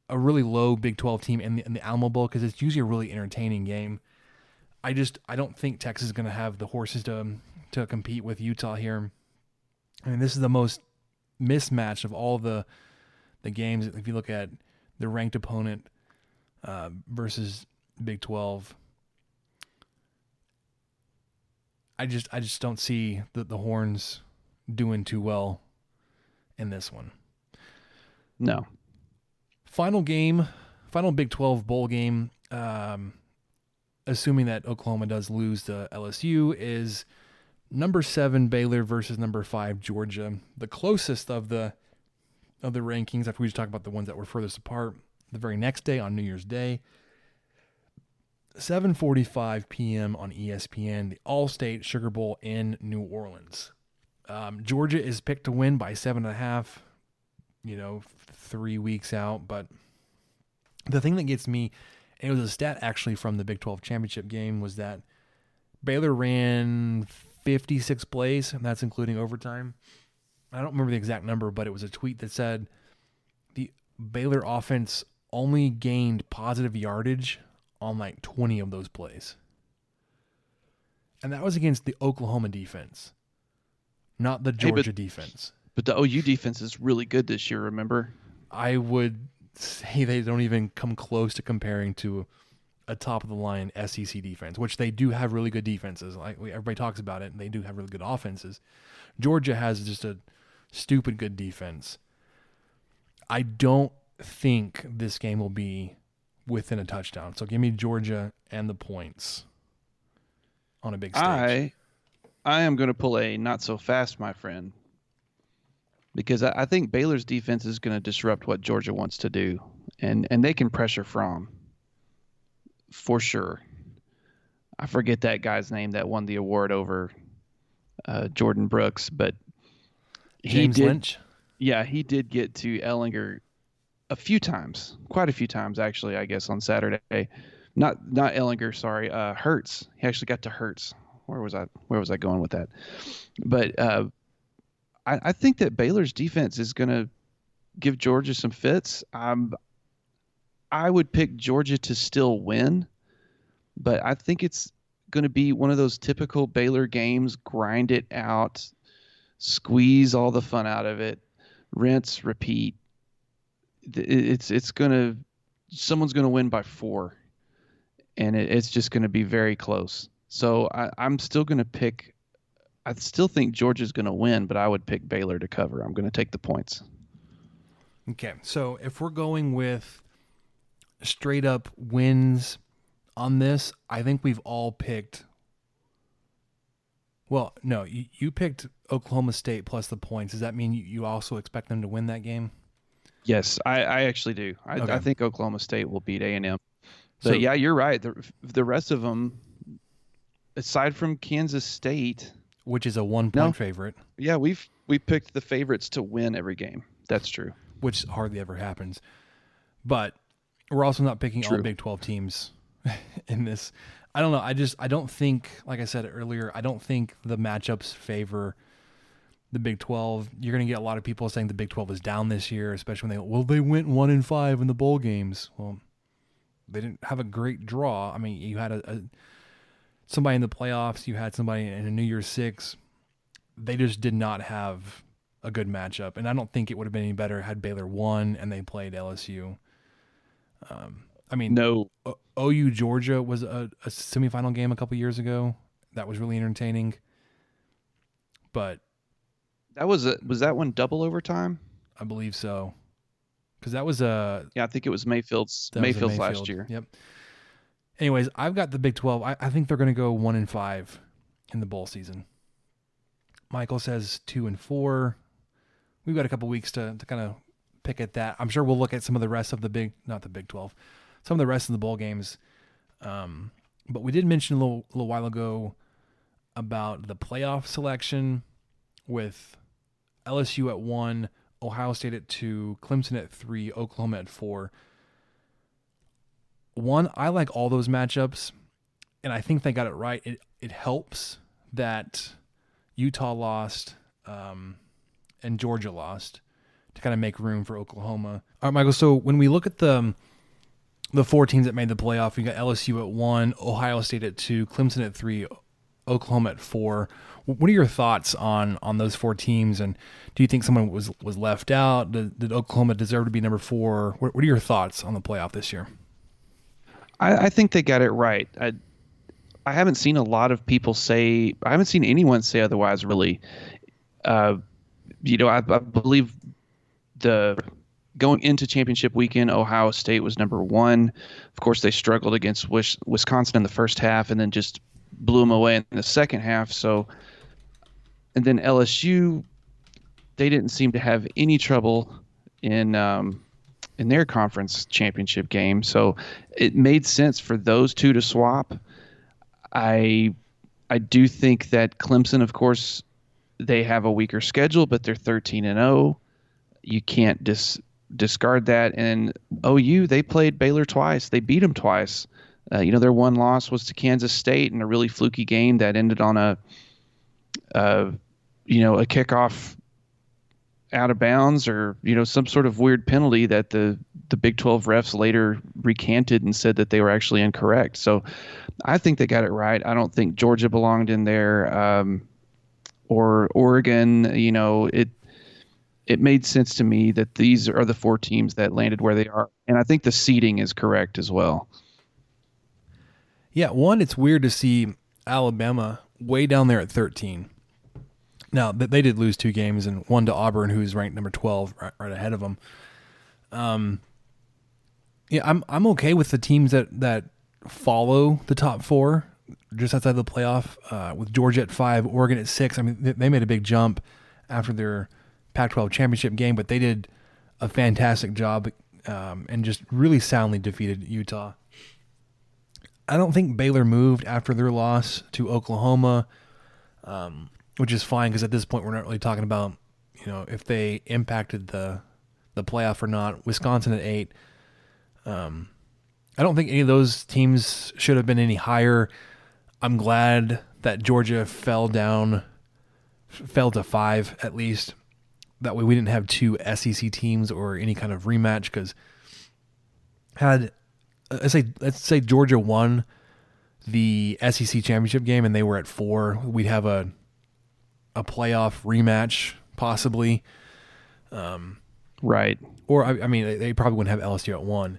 a really low Big 12 team in the, in the Alamo Bowl because it's usually a really entertaining game. I just I don't think Texas is going to have the horses to to compete with Utah here. I mean, this is the most mismatched of all the the games. If you look at the ranked opponent uh, versus Big 12, I just I just don't see the the horns doing too well in this one. No. Final game, final Big 12 bowl game, um, assuming that Oklahoma does lose to LSU, is number seven Baylor versus number five Georgia. The closest of the of the rankings, after we just talk about the ones that were furthest apart, the very next day on New Year's Day. 7:45 p.m. on ESPN, the Allstate Sugar Bowl in New Orleans. Um, Georgia is picked to win by seven and a half. You know, three weeks out, but the thing that gets me, it was a stat actually from the Big 12 championship game, was that Baylor ran 56 plays, and that's including overtime. I don't remember the exact number, but it was a tweet that said the Baylor offense only gained positive yardage on like 20 of those plays. And that was against the Oklahoma defense, not the Hey, but- Georgia defense. But the OU defense is really good this year. Remember? I would say they don't even come close to comparing to a top of the line SEC defense, which they do have really good defenses. Like everybody talks about it, and they do have really good offenses. Georgia has just a stupid good defense. I don't think this game will be within a touchdown. So give me Georgia and the points on a big stage. I I am going to pull a not so fast, my friend, because I, I think Baylor's defense is going to disrupt what Georgia wants to do, and and they can pressure from for sure. I forget that guy's name that won the award over uh, Jordyn Brooks, but he James did, Lynch. Yeah, he did get to Ehlinger a few times, quite a few times actually. I guess on Saturday, not not Ehlinger, sorry, uh, Hurts. He actually got to Hurts. Where was I? Where was I going with that? But uh, I, I think that Baylor's defense is going to give Georgia some fits. Um, I would pick Georgia to still win, but I think it's going to be one of those typical Baylor games: grind it out, squeeze all the fun out of it, rinse, repeat. It's it's going to someone's going to win by four, and it, it's just going to be very close. So I, I'm still going to pick. I still think Georgia's going to win, but I would pick Baylor to cover. I'm going to take the points. Okay, so if we're going with straight up wins on this, I think we've all picked. Well, no, you, you picked Oklahoma State plus the points. Does that mean you, you also expect them to win that game? Yes, I, I actually do. I, Okay. I think Oklahoma State will beat A and M. But So- yeah, you're right. The the rest of them, aside from Kansas State, Which is a one point No. favorite, yeah, we've we picked the favorites to win every game. That's true. which hardly ever happens. But we're also not picking all True. Big 12 teams in this. I don't know. I just I don't think, like I said earlier, I don't think the matchups favor the Big 12. You're going to get a lot of people saying the Big 12 is down this year, especially when they well they went one in five in the bowl games. Well, they didn't have a great draw. I mean, you had a, a somebody in the playoffs, you had somebody in a New Year's Six. They just did not have a good matchup, and I don't think it would have been any better had Baylor won and they played LSU. Um, I mean, No, O- OU Georgia was a, a semifinal game a couple years ago. That was really entertaining. But that was a was that one double overtime? I believe so, because that was a Yeah, I think it was Mayfield's that was a Mayfield's last year. Yep. Anyways, I've got the Big Twelve. I, I think they're going to go one and five in the bowl season. Michael says two and four. We've got a couple weeks to to kind of pick at that. I'm sure we'll look at some of the rest of the big, not the Big Twelve, some of the rest of the bowl games. Um, but we did mention a little, a little while ago about the playoff selection with LSU at one, Ohio State at two, Clemson at three, Oklahoma at four. One, I like all those matchups, and I think they got it right. It it helps that Utah lost um, and Georgia lost to kind of make room for Oklahoma. All right, Michael. So when we look at the the four teams that made the playoff, we got LSU at one, Ohio State at two, Clemson at three, Oklahoma at four. What are your thoughts on on those four teams? And do you think someone was was left out? Did, did Oklahoma deserve to be number four? What, what are your thoughts on the playoff this year? I, I think they got it right. I I haven't seen a lot of people say. I haven't seen anyone say otherwise. Really, uh, you know, I, I believe the going into championship weekend, Ohio State was number one. Of course, they struggled against Wisconsin in the first half, and then just blew them away in the second half. So, and then LSU, they didn't seem to have any trouble in um, in their conference championship game. So it made sense for those two to swap. I I do think that Clemson, of course, they have a weaker schedule, but they're 13 and 0. You can't dis- discard that. And OU, they played Baylor twice. They beat them twice. Uh, you know, their one loss was to Kansas State in a really fluky game that ended on a, uh, you know, a kickoff out of bounds or you know some sort of weird penalty that the the Big 12 refs later recanted and said that they were actually incorrect. So I think they got it right. I don't think Georgia belonged in there um, or Oregon. You know, it it made sense to me that these are the four teams that landed where they are, and I think the seeding is correct as well. Yeah, one, it's weird to see Alabama way down there at 13. Now they did lose two games and one to Auburn, who's ranked number 12, right, right ahead of them. Um, yeah, I'm I'm okay with the teams that that follow the top four, just outside the playoff. Uh, with Georgia at five, Oregon at six. I mean, they, they made a big jump after their Pac-12 championship game, but they did a fantastic job um, and just really soundly defeated Utah. I don't think Baylor moved after their loss to Oklahoma, um, which is fine because at this point we're not really talking about you know if they impacted the the playoff or not. Wisconsin at eight. Um, I don't think any of those teams should have been any higher. I'm glad that Georgia fell down, fell to five at least. That way we didn't have two SEC teams or any kind of rematch because had let's say let's say Georgia won the SEC championship game and they were at four, we'd have a a playoff rematch possibly. Um, right. Or I, I mean, they, they probably wouldn't have LSU at one,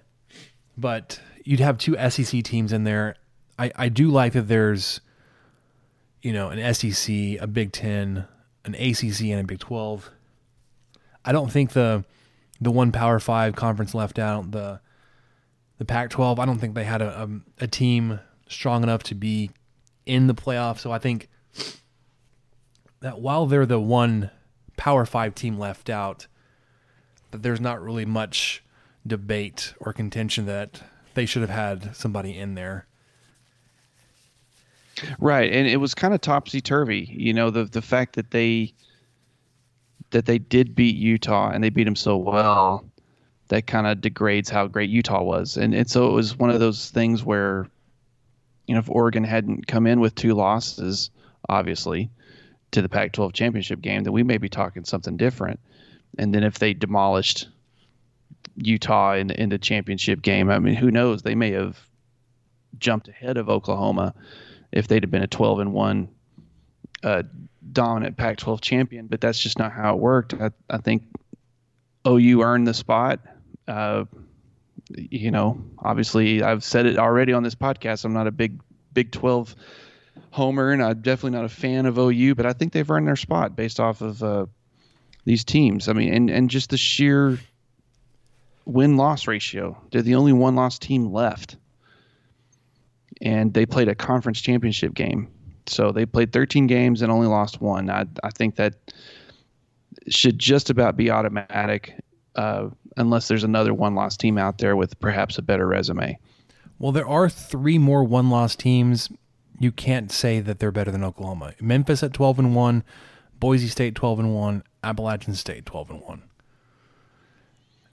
but you'd have two SEC teams in there. I I do like that there's, you know, an SEC, a Big Ten, an ACC, and a Big Twelve. I don't think the the one Power Five conference left out the the Pac-12. I don't think they had a, a, a team strong enough to be in the playoff. So I think that while they're the one Power Five team left out, that there's not really much debate or contention that they should have had somebody in there. Right, and it was kind of topsy turvy. You know, the the fact that they that they did beat Utah and they beat them so well that kind of degrades how great Utah was. And and so it was one of those things where, you know, if Oregon hadn't come in with two losses, obviously, to the Pac-12 championship game, then we may be talking something different. And then if they demolished Utah in in the championship game, I mean, who knows? They may have jumped ahead of Oklahoma if they'd have been a 12 and one uh, dominant Pac-12 champion. But that's just not how it worked. I, I think OU earned the spot. Uh, you know, obviously, I've said it already on this podcast. I'm not a big Big 12 homer, and I'm definitely not a fan of OU. But I think they've earned their spot based off of uh, these teams. I mean, and and just the sheer win loss ratio. They're the only one loss team left, and they played a conference championship game. So they played 13 games and only lost one. I I think that should just about be automatic uh, unless there's another one loss team out there with perhaps a better resume. Well, there are three more one loss teams. You can't say that they're better than Oklahoma. Memphis at 12 and 1, Boise State 12 and 1, Appalachian State 12 and 1.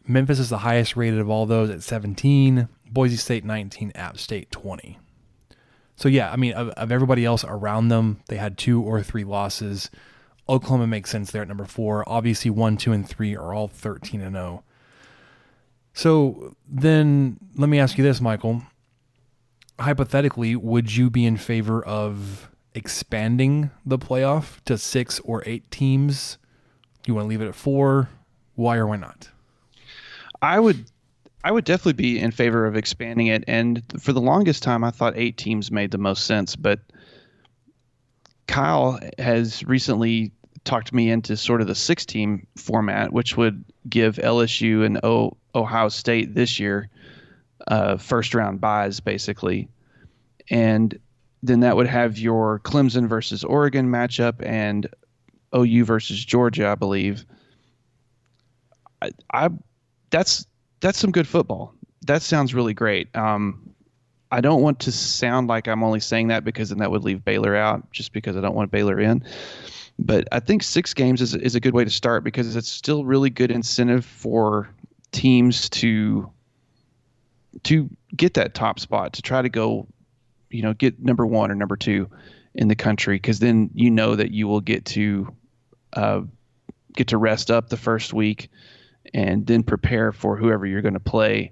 Memphis is the highest rated of all those at 17, Boise State 19, App State 20. So yeah, I mean of, of everybody else around them, they had two or three losses. Oklahoma makes sense there at number four. Obviously, one, two, and three are all 13 and 0. So then let me ask you this, Michael. Hypothetically, would you be in favor of expanding the playoff to six or eight teams? You want to leave it at four? Why or why not? I would I would definitely be in favor of expanding it. And for the longest time, I thought eight teams made the most sense. But Kyle has recently talked me into sort of the six team format, which would give LSU and o- Ohio State this year uh, first round buys, basically. And then that would have your Clemson versus Oregon matchup and OU versus Georgia, I believe. I, I that's that's some good football. That sounds really great. Um, I don't want to sound like I'm only saying that because then that would leave Baylor out, just because I don't want Baylor in. But I think six games is is a good way to start because it's still really good incentive for teams to to get that top spot to try to go, you know, get number one or number two in the country because then you know that you will get to uh, get to rest up the first week and then prepare for whoever you're going to play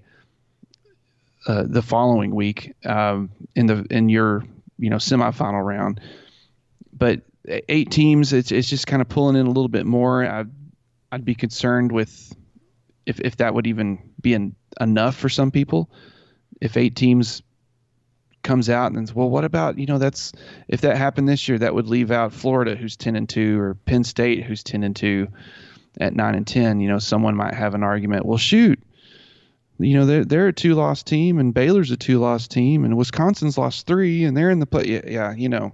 uh, the following week um, in the in your you know semifinal round. But eight teams, it's it's just kind of pulling in a little bit more. I'd, I'd be concerned with if if that would even be enough for some people. If eight teams comes out and says, well, what about you know that's if that happened this year, that would leave out Florida, who's ten and two, or Penn State, who's ten and two, at nine and ten. You know, someone might have an argument. Well, shoot, you know they're they're a two loss team, and Baylor's a two loss team, and Wisconsin's lost three, and they're in the play. Yeah, yeah, you know,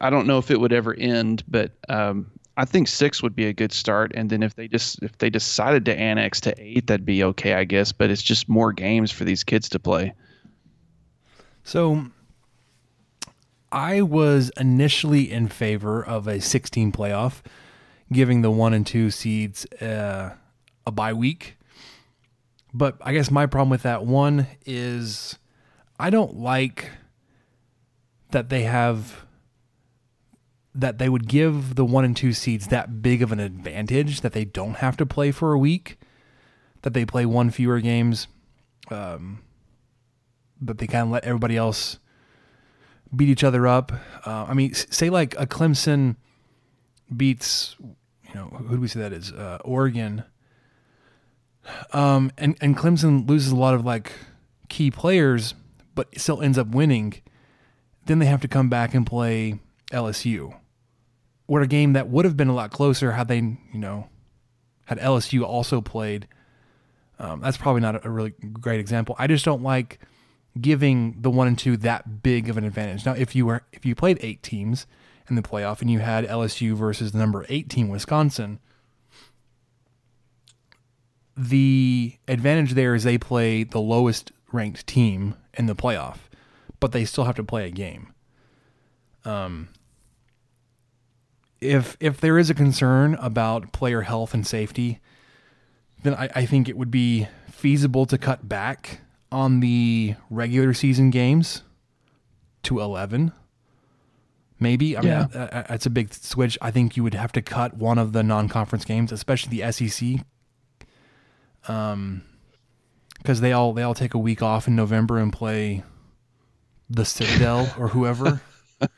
I don't know if it would ever end, but um, I think six would be a good start, and then if they just if they decided to annex to eight, that'd be okay, I guess. But it's just more games for these kids to play. So I was initially in favor of a 16 playoff, giving the one and two seeds uh, a bye week. But I guess my problem with that one is I don't like that they have that they would give the one and two seeds that big of an advantage that they don't have to play for a week, that they play one fewer games. Um, but they kind of let everybody else beat each other up. Uh, I mean, say like a Clemson beats, you know, who do we say that is? Uh, Oregon. Um, and, and Clemson loses a lot of like key players, but still ends up winning. Then they have to come back and play LSU. What a game that would have been a lot closer had they, you know, had LSU also played. Um, that's probably not a really great example. I just don't like giving the one and two that big of an advantage. Now, if you were if you played eight teams in the playoff and you had LSU versus the number eight team Wisconsin, the advantage there is they play the lowest ranked team in the playoff, but they still have to play a game. Um, if if there is a concern about player health and safety, then I, I think it would be feasible to cut back on the regular season games to 11 maybe. I mean yeah. that's a big switch. I think you would have to cut one of the non-conference games especially the sec um because they all they all take a week off in november and play the citadel or whoever.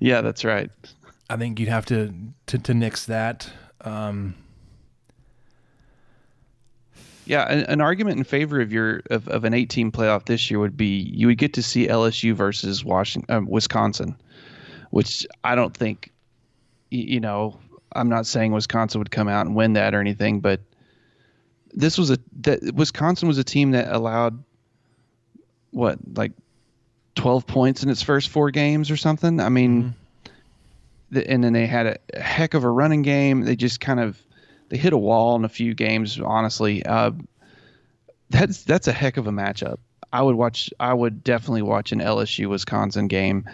Yeah that's right i think you'd have to to, to nix that um yeah, an, an, argument in favor of your of, of an 18 playoff this year would be you would get to see LSU versus Washington, uh, Wisconsin, which I don't think, you know, I'm not saying Wisconsin would come out and win that or anything, but this was a that Wisconsin was a team that allowed what like 12 points in its first four games or something. I mean, mm-hmm. The, and then they had a, a heck of a running game. They just kind of they hit a wall in a few games. Honestly, uh, that's that's a heck of a matchup. I would watch. I would definitely watch an LSU Wisconsin game.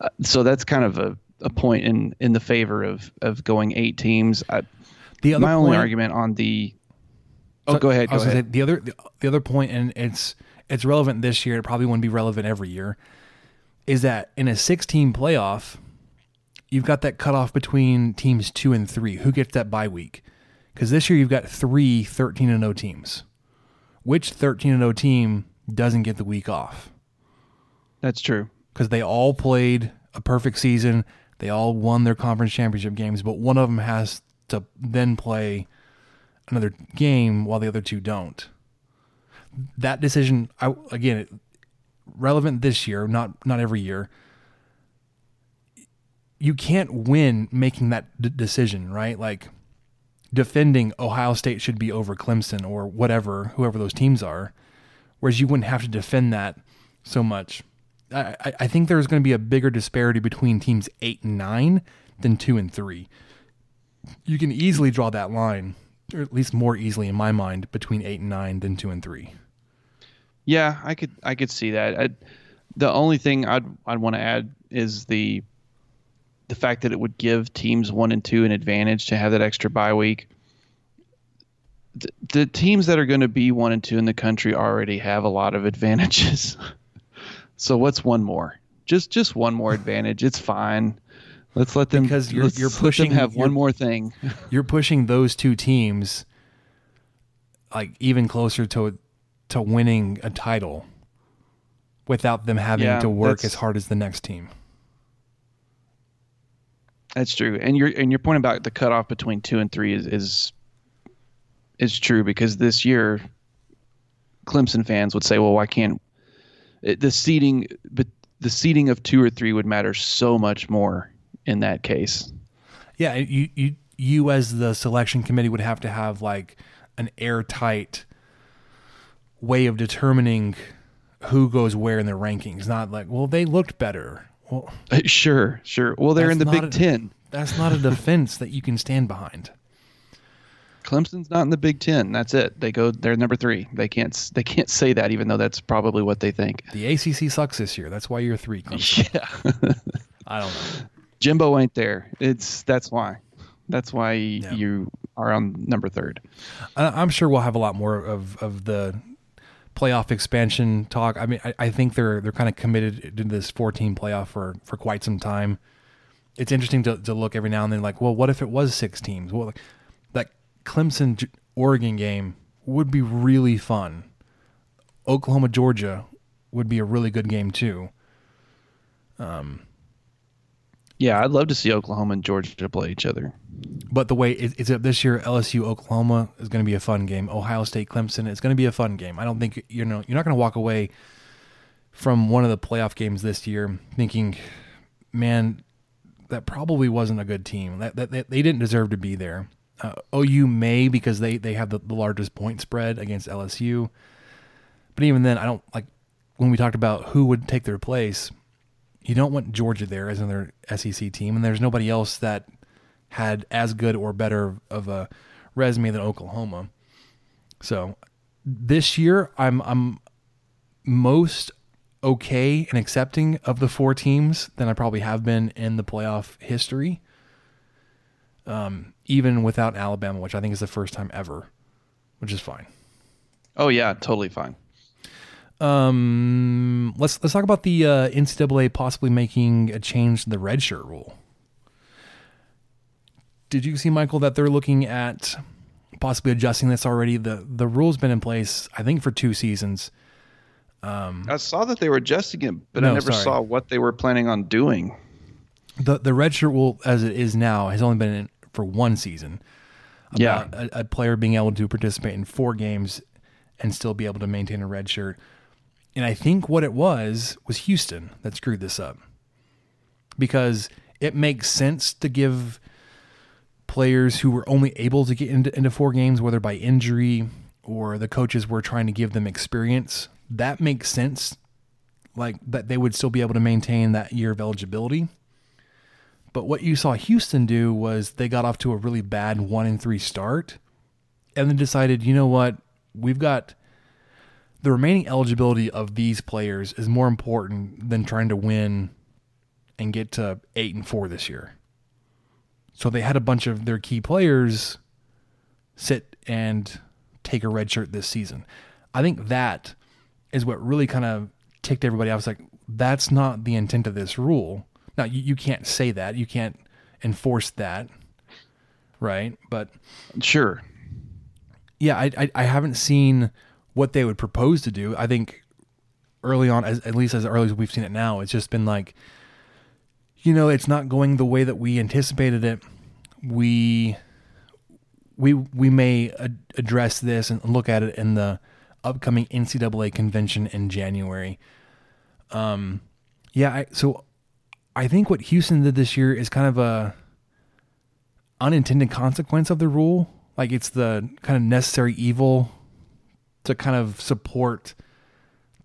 Uh, so that's kind of a, a point in in the favor of of going eight teams. I, the my only argument on the oh, so, go ahead. Go ahead. Say, the other the, the other point, and it's it's relevant this year. It probably wouldn't be relevant every year. Is that in a 16 playoff, you've got that cutoff between teams two and three. Who gets that bye week? Because this year you've got three 13 and 0 teams. Which 13 and 0 team doesn't get the week off? That's true. Because they all played a perfect season. They all won their conference championship games, but one of them has to then play another game while the other two don't. That decision, I, again, relevant this year, not not every year. You can't win making that d- decision, right? Like defending Ohio State should be over Clemson or whatever, whoever those teams are, whereas you wouldn't have to defend that so much. I, I think there's going to be a bigger disparity between teams eight and nine than two and three. You can easily draw that line, or at least more easily in my mind, between eight and nine than two and three. Yeah, I could I could see that. I, the only thing I'd I'd want to add is the the fact that it would give teams one and two an advantage to have that extra bye week. The, the teams that are going to be one and two in the country already have a lot of advantages. so what's one more? Just just one more advantage. It's fine. Let's let them because you're you're pushing have one more thing. You're pushing those two teams like even closer to to winning a title without them having Yeah, to work as hard as the next team. That's true, and your and your point about the cutoff between two and three is is is true because this year, Clemson fans would say, "Well, why can't it, the seating? But the seating of two or three would matter so much more in that case." Yeah, you you you as the selection committee would have to have like an airtight way of determining who goes where in the rankings. Not like, well, they looked better. Well, uh, Sure, sure. Well, they're in the Big a- Ten. That's not a defense that you can stand behind. Clemson's not in the Big Ten. That's it. They go. They're number three. They can't. They can't say that, even though that's probably what they think. The ACC sucks this year. That's why you're three. Clemson. Yeah. I don't know. Jimbo ain't there. It's that's why. That's why you are on number third. I'm sure we'll have a lot more of, of the playoff expansion talk. I mean, I, I think they're they're kind of committed to this 14 playoff for, for quite some time. It's interesting to, to look every now and then, like, well, what if it was six teams? Well, like, that Clemson Oregon game would be really fun. Oklahoma Georgia would be a really good game too. Um, Yeah, I'd love to see Oklahoma and Georgia play each other. But the way it, it's up this year, LSU Oklahoma is going to be a fun game. Ohio State Clemson is going to be a fun game. I don't think you know you're not going to walk away from one of the playoff games this year thinking, man, that probably wasn't a good team. That, that, that they didn't deserve to be there. Uh, OU may because they they have the, the largest point spread against LSU. But even then, I don't like when we talked about who would take their place. You don't want Georgia there as another SEC team, and there's nobody else that had as good or better of a resume than Oklahoma. So this year, I'm I'm most okay and accepting of the four teams than I probably have been in the playoff history. Um, even without Alabama, which I think is the first time ever, which is fine. Oh yeah, totally fine. Um, let's let's talk about the uh, NCAA possibly making a change to the redshirt rule. Did you see, Michael, that they're looking at possibly adjusting this already? the The rule's been in place, I think, for two seasons. Um, I saw that they were adjusting it, but I never sorry. saw what they were planning on doing. the the redshirt rule, as it is now, has only been in for one season. Yeah. A, a player being able to participate in four games and still be able to maintain a red shirt. And I think what it was was Houston that screwed this up because it makes sense to give players who were only able to get into, into four games, whether by injury or the coaches were trying to give them experience. That makes sense, like that they would still be able to maintain that year of eligibility. But what you saw Houston do was they got off to a really bad one and three start and then decided, you know what, we've got the remaining eligibility of these players is more important than trying to win and get to eight and four this year. So they had a bunch of their key players sit and take a red shirt this season. I think that is what really kind of ticked everybody off. It's like, that's not the intent of this rule. Now, you, you can't say that. You can't enforce that. Right. But sure. Yeah. I, I, I haven't seen what they would propose to do. I think early on, as, at least as early as we've seen it now, it's just been like, you know, it's not going the way that we anticipated it. We we we may ad- address this and look at it in the upcoming NCAA convention in January. Um, yeah. I, so I think what Houston did this year is kind of a unintended consequence of the rule. Like it's the kind of necessary evil to kind of support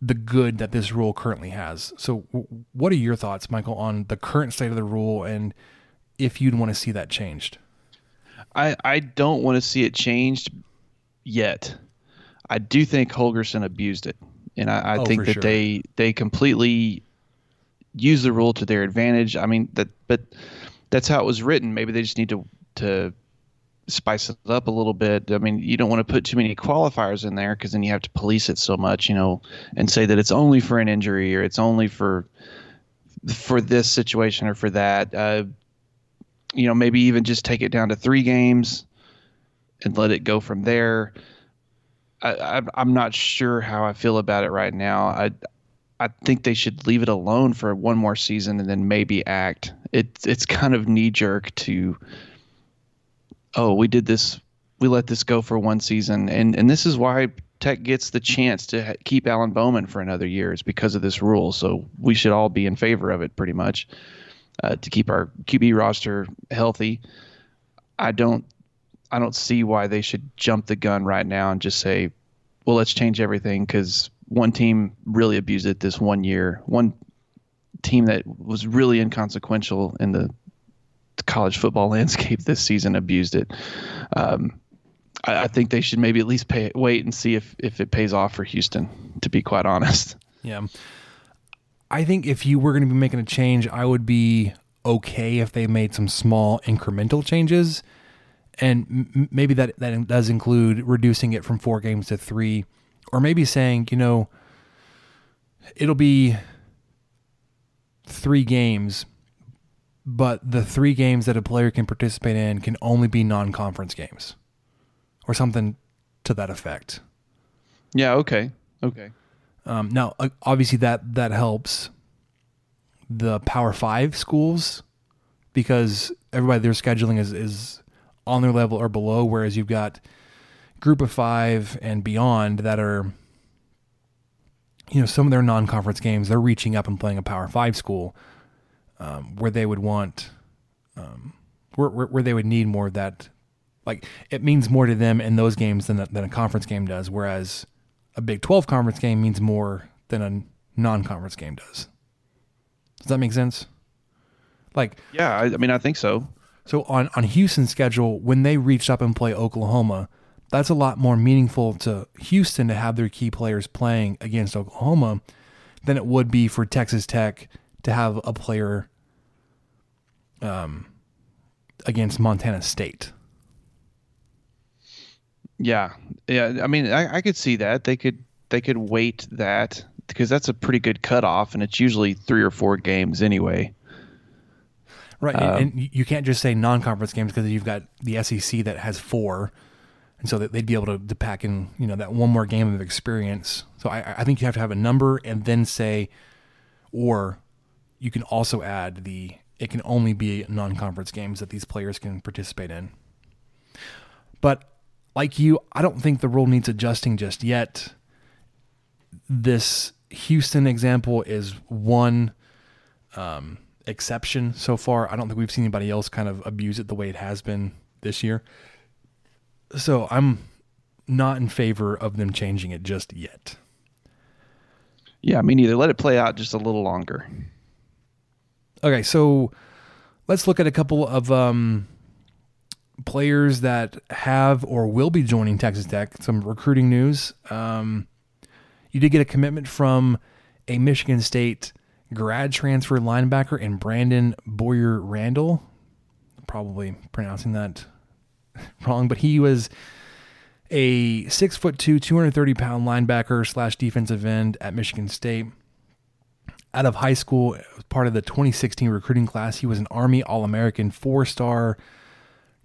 the good that this rule currently has. So, w- what are your thoughts, Michael, on the current state of the rule and if you'd want to see that changed? I, I don't want to see it changed yet. I do think Holgorsen abused it and I, I Oh, think that sure. they they completely use the rule to their advantage. I mean that, but that's how it was written. Maybe they just need to to spice it up a little bit. I mean, you don't want to put too many qualifiers in there because then you have to police it so much, you know, and say that it's only for an injury or it's only for for this situation or for that. Uh, you know, maybe even just take it down to three games and let it go from there. I, I, I'm not sure how I feel about it right now. I I think they should leave it alone for one more season and then maybe act. It's it's kind of knee jerk to oh we did this we let this go for one season and and this is why Tech gets the chance to keep Alan Bowman for another year is because of this rule. So we should all be in favor of it pretty much uh, to keep our QB roster healthy. I don't I don't see why they should jump the gun right now and just say, well, let's change everything because one team really abused it this one year. One team that was really inconsequential in the college football landscape this season abused it. Um, I, I think they should maybe at least pay, wait and see if, if it pays off for Houston, to be quite honest. Yeah. I think if you were going to be making a change, I would be okay if they made some small incremental changes. And m- maybe that, that does include reducing it from four games to three, or maybe saying, you know, it'll be three games, but the three games that a player can participate in can only be non conference games or something to that effect. Yeah. Okay. Okay. Um, now, uh, obviously, that that helps the Power Five schools because everybody their scheduling is is on their level or below, whereas you've got Group of Five and beyond that are, you know, some of their non-conference games they're reaching up and playing a Power Five school um, where they would want, um, where, where where they would need more of that. Like it means more to them in those games than a, than a conference game does, whereas a Big 12 conference game means more than a non-conference game does. Does that make sense? Like, yeah, I, I mean, I think so. So on on Houston's schedule, when they reached up and play Oklahoma, that's a lot more meaningful to Houston to have their key players playing against Oklahoma than it would be for Texas Tech to have a player um, against Montana State. Yeah, yeah. I mean, I, I could see that they could they could wait that because that's a pretty good cutoff, and it's usually three or four games anyway. Right, Um, and you- you can't just say non-conference games because you've got the SEC that has four, and so that they'd be able to, to pack in you know that one more game of experience. So I, I think you have to have a number and then say, or you can also add the it can only be non-conference games that these players can participate in. But like you, I don't think the rule needs adjusting just yet. This Houston example is one um, exception so far. I don't think we've seen anybody else kind of abuse it the way it has been this year. So I'm not in favor of them changing it just yet. Yeah, me neither. Let it play out just a little longer. Okay, so let's look at a couple of um, players that have or will be joining Texas Tech. Some recruiting news. Um, you did get a commitment from a Michigan State grad transfer linebacker in Brandon Bouyer-Randle. Probably pronouncing that wrong, but he was a six foot two, 230 pound linebacker slash defensive end at Michigan State. Out of high school, part of the 2016 recruiting class, he was an Army All American four star,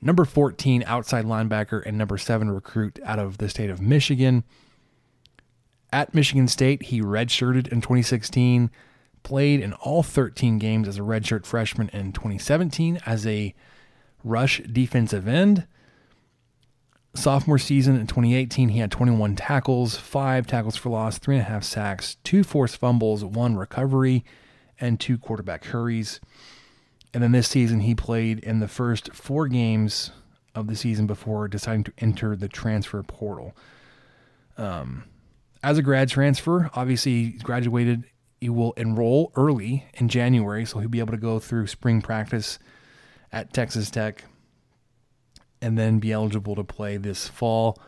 number 14 outside linebacker, and number seven recruit out of the state of Michigan. At Michigan State, he redshirted in 2016, played in all 13 games as a redshirt freshman in 2017 as a rush defensive end. Sophomore season in 2018, he had 21 tackles, five tackles for loss, three and a half sacks, two forced fumbles, one recovery, and two quarterback hurries. And then this season, he played in the first four games of the season before deciding to enter the transfer portal. Um, as a grad transfer, obviously, he graduated. He will enroll early in January, so he'll be able to go through spring practice at Texas Tech and then be eligible to play this fall.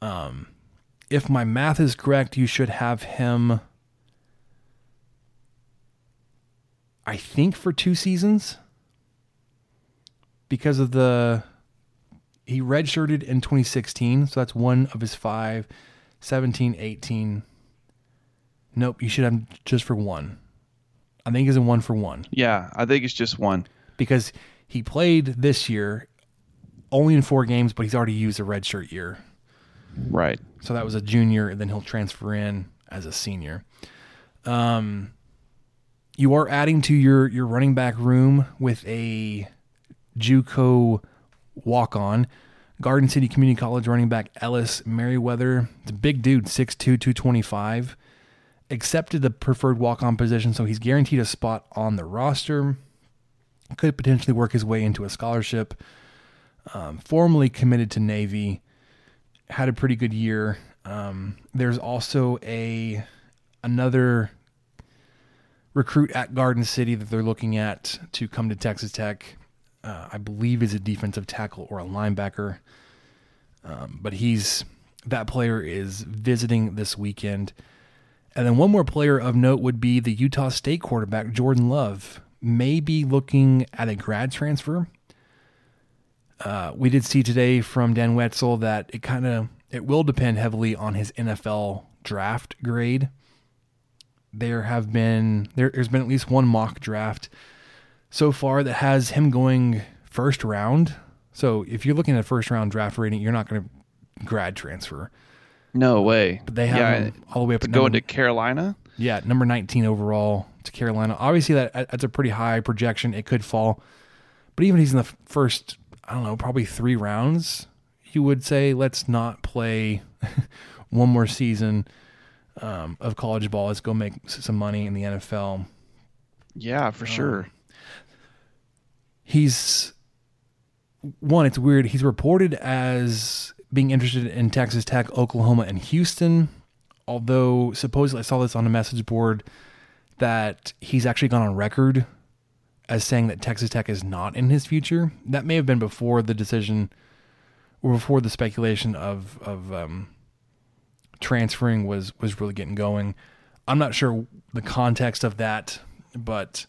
Um, if my math is correct, you should have him. I think for two seasons because of the he redshirted in 2016, so that's one of his five. 17, 18. Nope, you should have just for one. I think it's a one for one Yeah, I think it's just one. because he played this year only in four games, but he's already used a redshirt year. Right. So that was a junior, and then he'll transfer in as a senior. Um, you are adding to your your running back room with a JUCO walk on. Garden City Community College running back Ellis Merriweather. It's a big dude, 6'2, 225. Accepted the preferred walk on position, so he's guaranteed a spot on the roster. Could potentially work his way into a scholarship. Um, formerly committed to Navy. Had a pretty good year. Um, there's also a another recruit at Garden City that they're looking at to come to Texas Tech. Uh, I believe is a defensive tackle or a linebacker. Um, but he's that player is visiting this weekend. And then one more player of note would be the Utah State quarterback Jordan Love, may be looking at a grad transfer. Uh, we did see today from Dan Wetzel that it kind of it will depend heavily on his NFL draft grade. There have been there, there's been at least one mock draft so far that has him going first round. So if you're looking at first round draft rating, you're not going to grad transfer. No way. But they have yeah, him all the way up to at go number- into Carolina. Yeah, number 19 overall to Carolina. Obviously, that that's a pretty high projection. It could fall, but even if he's in the first, I don't know, probably three rounds. You would say let's not play one more season um, of college ball. Let's go make some money in the NFL. Yeah, for sure. He's one. It's weird. He's reported as being interested in Texas Tech, Oklahoma, and Houston. Although supposedly I saw this on a message board that he's actually gone on record as saying that Texas Tech is not in his future. That may have been before the decision or before the speculation of of um, transferring was was really getting going. I'm not sure the context of that, but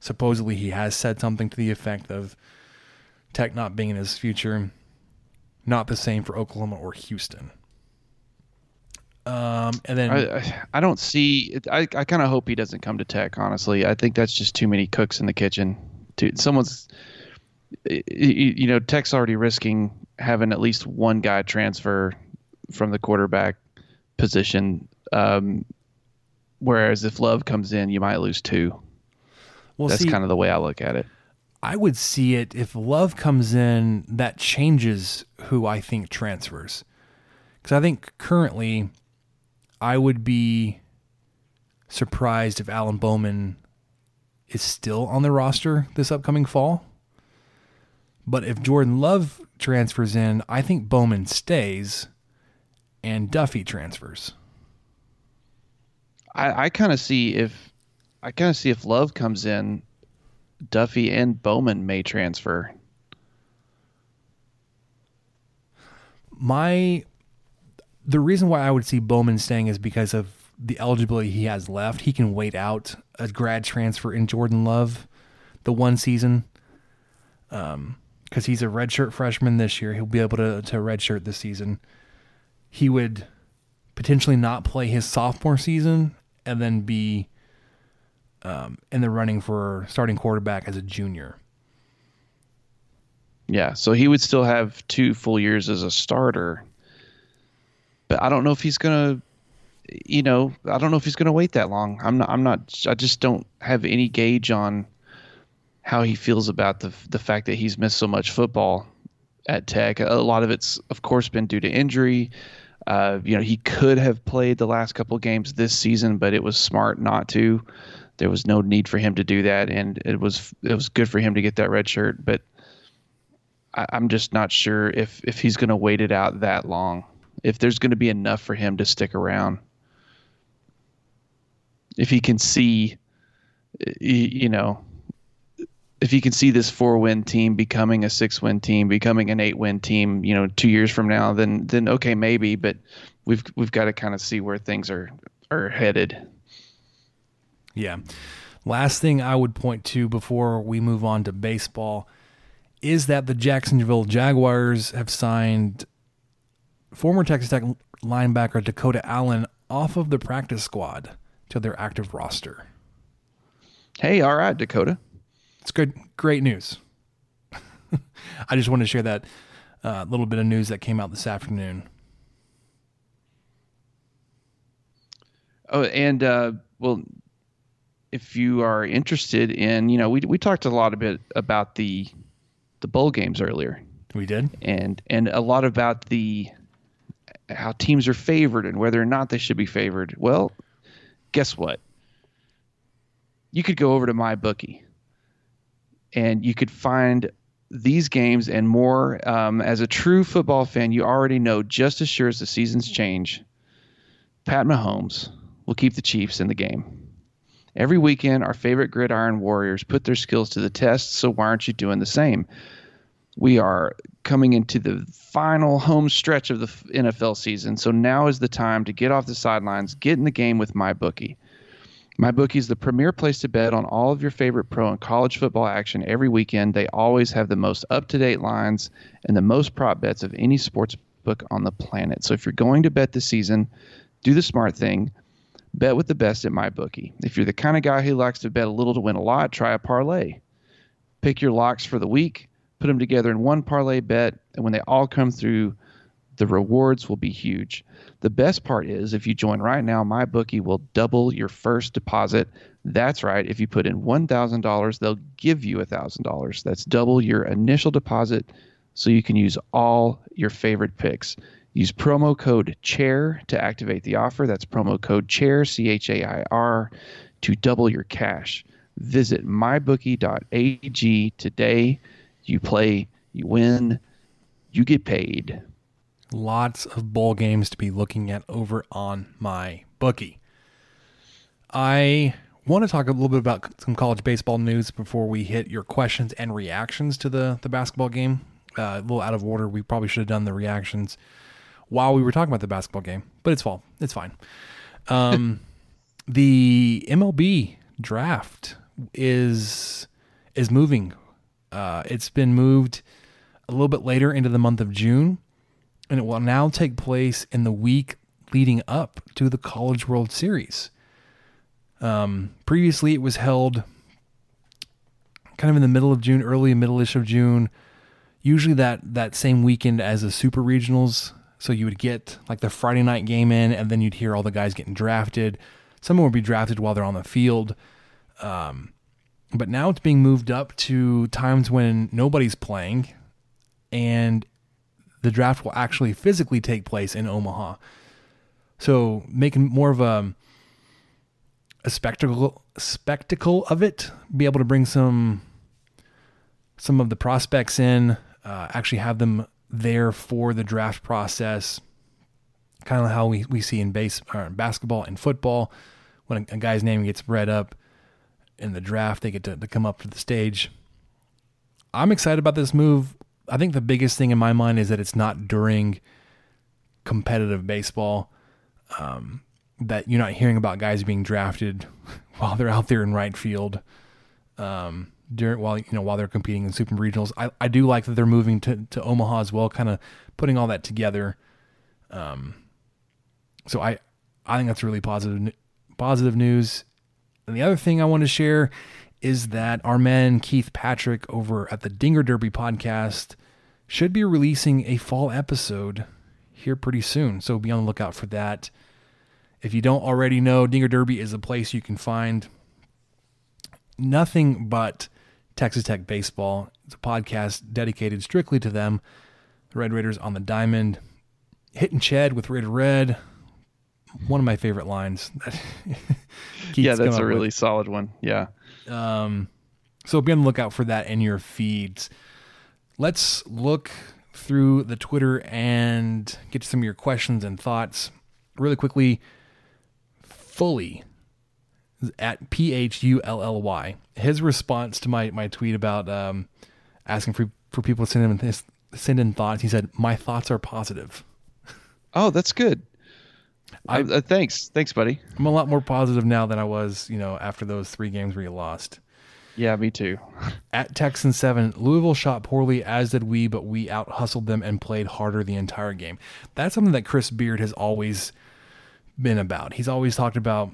supposedly he has said something to the effect of Tech not being in his future. Not the same for Oklahoma or Houston. Um, and then I, I- don't see. I, I kind of hope he doesn't come to Tech. Honestly, I think that's just too many cooks in the kitchen. Dude, someone's, you know, Tech's already risking having at least one guy transfer from the quarterback position. Um, whereas if Love comes in, you might lose two. Well, that's kind of the way I look at it. I would see it if Love comes in, that changes who I think transfers. Because I think currently, I would be surprised if Alan Bowman is still on the roster this upcoming fall. But if Jordan Love transfers in, I think Bowman stays and Duffey transfers. I, I kind of see if I kind of see if Love comes in, Duffey and Bowman may transfer. my the reason why I would see Bowman staying is because of the eligibility he has left. He can wait out a grad transfer in Jordan Love, the one season, um, because he's a redshirt freshman this year. He'll be able to to redshirt this season. He would potentially not play his sophomore season and then be um, in the running for starting quarterback as a junior. Yeah, so he would still have two full years as a starter. But I don't know if he's gonna, you know, I don't know if he's gonna wait that long. I'm not. I'm not. I just don't have any gauge on how he feels about the the fact that he's missed so much football at Tech. A lot of it's, of course, been due to injury. Uh, you know, he could have played the last couple games this season, but it was smart not to. There was no need for him to do that, and it was it was good for him to get that red shirt. But I, I'm just not sure if if he's going to wait it out that long. If there's going to be enough for him to stick around. If he can see, you know, if he can see this four win team becoming a six win team, becoming an eight win team, you know, two years from now, then then okay maybe. But we've we've got to kind of see where things are are headed. Yeah. Last thing I would point to before we move on to baseball is that the Jacksonville Jaguars have signed former Texas Tech linebacker Dakota Allen off of the practice squad to their active roster. Hey, all right, Dakota. It's good, great news. I just wanted to share that uh, little bit of news that came out this afternoon. Oh, and uh, well, if you are interested in, you know, we we talked a lot a bit about the the bowl games earlier. We did, and and a lot about the how teams are favored and whether or not they should be favored. Well, guess what? You could go over to my bookie, and you could find these games and more. Um, as a true football fan, you already know just as sure as the seasons change, Pat Mahomes will keep the Chiefs in the game. Every weekend, our favorite gridiron warriors put their skills to the test, so why aren't you doing the same? We are coming into the final home stretch of the NFL season, so now is the time to get off the sidelines, get in the game with MyBookie. MyBookie is the premier place to bet on all of your favorite pro and college football action every weekend. They always have the most up to date lines and the most prop bets of any sports book on the planet. So if you're going to bet this season, do the smart thing Bet with the best at my bookie. If you're the kind of guy who likes to bet a little to win a lot, try a parlay. Pick your locks for the week, put them together in one parlay bet, and when they all come through, the rewards will be huge. The best part is if you join right now, my bookie will double your first deposit. That's right. If you put in $1,000, they'll give you $1,000. That's double your initial deposit so you can use all your favorite picks. Use promo code CHAIR to activate the offer. That's promo code CHAIR, C H A I R, to double your cash. Visit mybookie.ag today. You play, you win, you get paid. Lots of bowl games to be looking at over on my bookie. I want to talk a little bit about some college baseball news before we hit your questions and reactions to the, the basketball game. Uh, a little out of order. We probably should have done the reactions while we were talking about the basketball game, but it's fall. It's fine. Um, the MLB draft is is moving. Uh, it's been moved a little bit later into the month of June, and it will now take place in the week leading up to the College World Series. Um, previously, it was held kind of in the middle of June, early middle-ish of June. Usually that that same weekend as the Super Regionals so you would get like the Friday night game in, and then you'd hear all the guys getting drafted. Someone would be drafted while they're on the field. Um, but now it's being moved up to times when nobody's playing, and the draft will actually physically take place in Omaha. So making more of a a spectacle spectacle of it, be able to bring some some of the prospects in, uh, actually have them there for the draft process, kind of how we, we see in base or basketball and football. When a, a, guy's name gets read up in the draft, they get to, to come up to the stage. I'm excited about this move. I think the biggest thing in my mind is that it's not during competitive baseball. Um, that you're not hearing about guys being drafted while they're out there in right field. Um, during while you know while they're competing in super regionals. I, I do like that they're moving to, to Omaha as well, kind of putting all that together. Um, so I I think that's really positive positive news. And the other thing I want to share is that our man Keith Patrick over at the Dinger Derby podcast should be releasing a fall episode here pretty soon. So be on the lookout for that. If you don't already know, Dinger Derby is a place you can find nothing but Texas Tech Baseball. It's a podcast dedicated strictly to them. The Red Raiders on the diamond. Hitting Chad with Raider Red. One of my favorite lines. yeah, that's a really with. solid one. Yeah. Um, so be on the lookout for that in your feeds. Let's look through the Twitter and get to some of your questions and thoughts. Really quickly, fully at P H U L L Y. His response to my, my tweet about um, asking for, for people to send him send in thoughts, he said, "My thoughts are positive." Oh, that's good. I, uh, thanks, thanks, buddy. I'm a lot more positive now than I was, you know, after those three games where you lost. Yeah, me too. At Texan seven, Louisville shot poorly, as did we, but we out hustled them and played harder the entire game. That's something that Chris Beard has always been about. He's always talked about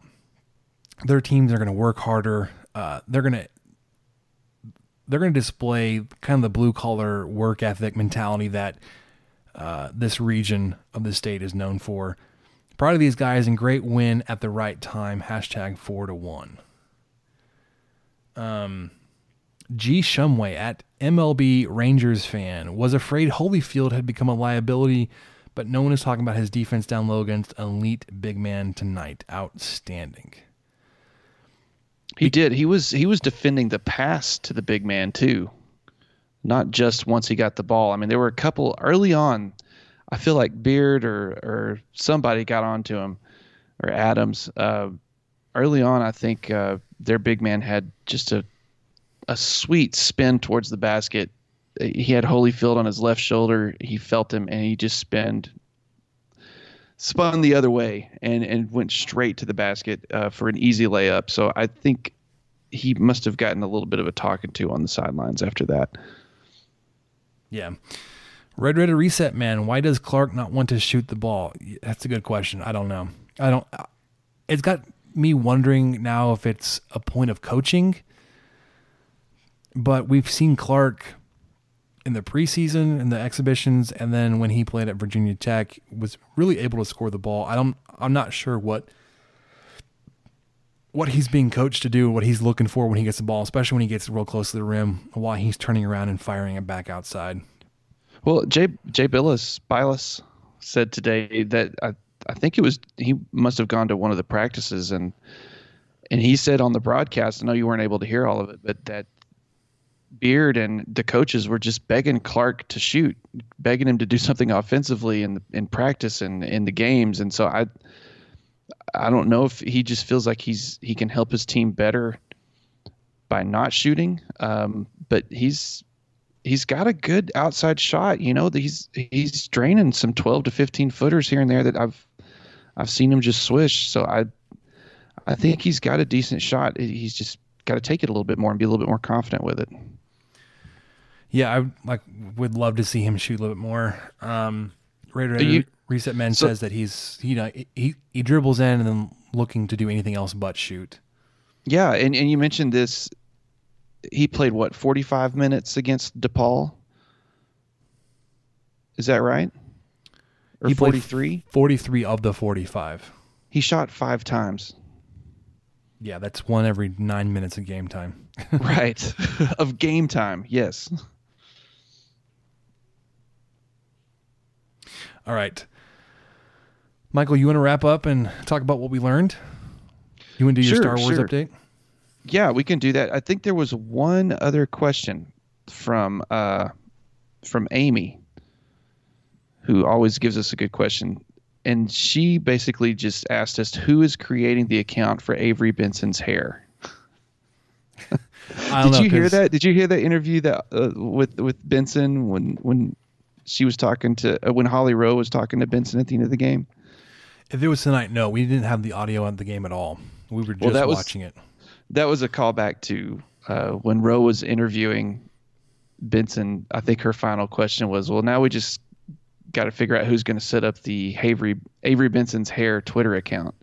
their teams are going to work harder. Uh, they're going to they're going to display kind of the blue collar work ethic mentality that uh, this region of the state is known for. Proud of these guys and great win at the right time. Hashtag four to one. Um, G. Shumway at MLB Rangers fan was afraid Holyfield had become a liability, but no one is talking about his defense down low against elite big man tonight. Outstanding. He did. He was he was defending the pass to the big man too, not just once he got the ball. I mean, there were a couple early on. I feel like Beard or or somebody got onto him, or Adams. Uh, early on, I think uh, their big man had just a a sweet spin towards the basket. He had Holyfield on his left shoulder. He felt him, and he just spun spun the other way and and went straight to the basket uh, for an easy layup. So I think he must have gotten a little bit of a talking to on the sidelines after that. Yeah. Red Red Reset Man, why does Clarke not want to shoot the ball? That's a good question. I don't know. I don't uh, it's got me wondering now if it's a point of coaching. But we've seen Clarke in the preseason in the exhibitions and then when he played at Virginia Tech was really able to score the ball. I don't I'm not sure what what he's being coached to do, what he's looking for when he gets the ball, especially when he gets real close to the rim, why he's turning around and firing it back outside. Well, Jay Jay Bilas Bilas said today that I I think it was he must have gone to one of the practices and and he said on the broadcast, I know you weren't able to hear all of it, but that Beard and the coaches were just begging Clarke to shoot, begging him to do something offensively in in practice and in the games. And so I I don't know if he just feels like he's he can help his team better by not shooting. Um, but he's he's got a good outside shot. You know, he's he's draining some twelve to fifteen footers here and there that I've I've seen him just swish. So I I think he's got a decent shot. He's just got to take it a little bit more and be a little bit more confident with it. Yeah, I like would love to see him shoot a little bit more. Um, Raider you, Reset Man so, says that he's you know he he dribbles in and then looking to do anything else but shoot. Yeah, and and you mentioned this. He played what forty five minutes against DePaul. Is that right? Or forty three? Forty three of the forty five. He shot five times. Yeah, that's one every nine minutes of game time. right, of game time. Yes. All right. Michael, you want to wrap up and talk about what we learned? You want to do your Star Wars sure. update? Yeah, we can do that. I think there was one other question from uh, from Amy, who always gives us a good question, and she basically just asked us who is creating the account for Avery Benson's hair. Did know, you hear that? Did you hear that interview that uh, with with Benson when when she was talking to uh, when Holly Rowe was talking to Benson at the end of the game? If it was tonight, no, we didn't have the audio of the game at all. We were just well, watching was, it. That was a callback to uh, when Rowe was interviewing Benson. I think her final question was, "Well, now we just got to figure out who's going to set up the Avery Avery Benson's hair Twitter account."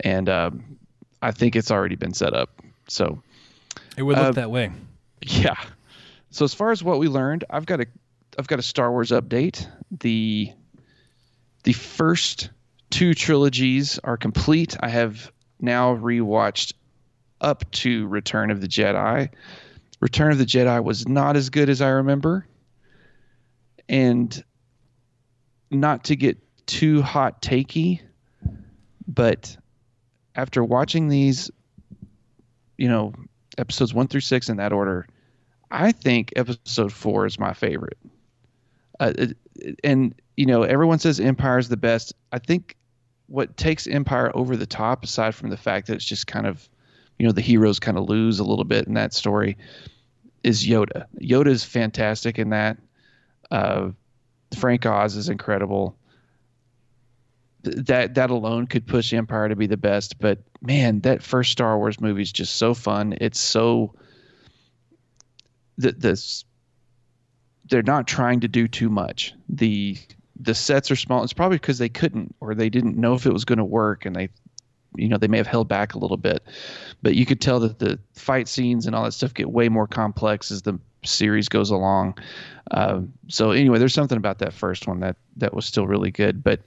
And um, I think it's already been set up. So it would look uh, that way. Yeah. So as far as what we learned, I've got a I've got a Star Wars update. The the first two trilogies are complete. I have now rewatched up to Return of the Jedi. Return of the Jedi was not as good as I remember. And not to get too hot takey, but after watching these, you know, episodes one through six in that order, I think episode four is my favorite. Uh, and you know, everyone says Empire is the best. I think what takes Empire over the top, aside from the fact that it's just kind of, you know, the heroes kind of lose a little bit in that story, is Yoda. Yoda is fantastic in that. Uh, Frank Oz is incredible. that that alone could push Empire to be the best. But man, that first Star Wars movie is just so fun. It's so the this they're not trying to do too much. The the sets are small. It's probably because they couldn't or they didn't know if it was going to work, and they you know they may have held back a little bit. But you could tell that the fight scenes and all that stuff get way more complex as the series goes along. Um, so anyway, there's something about that first one that that was still really good. But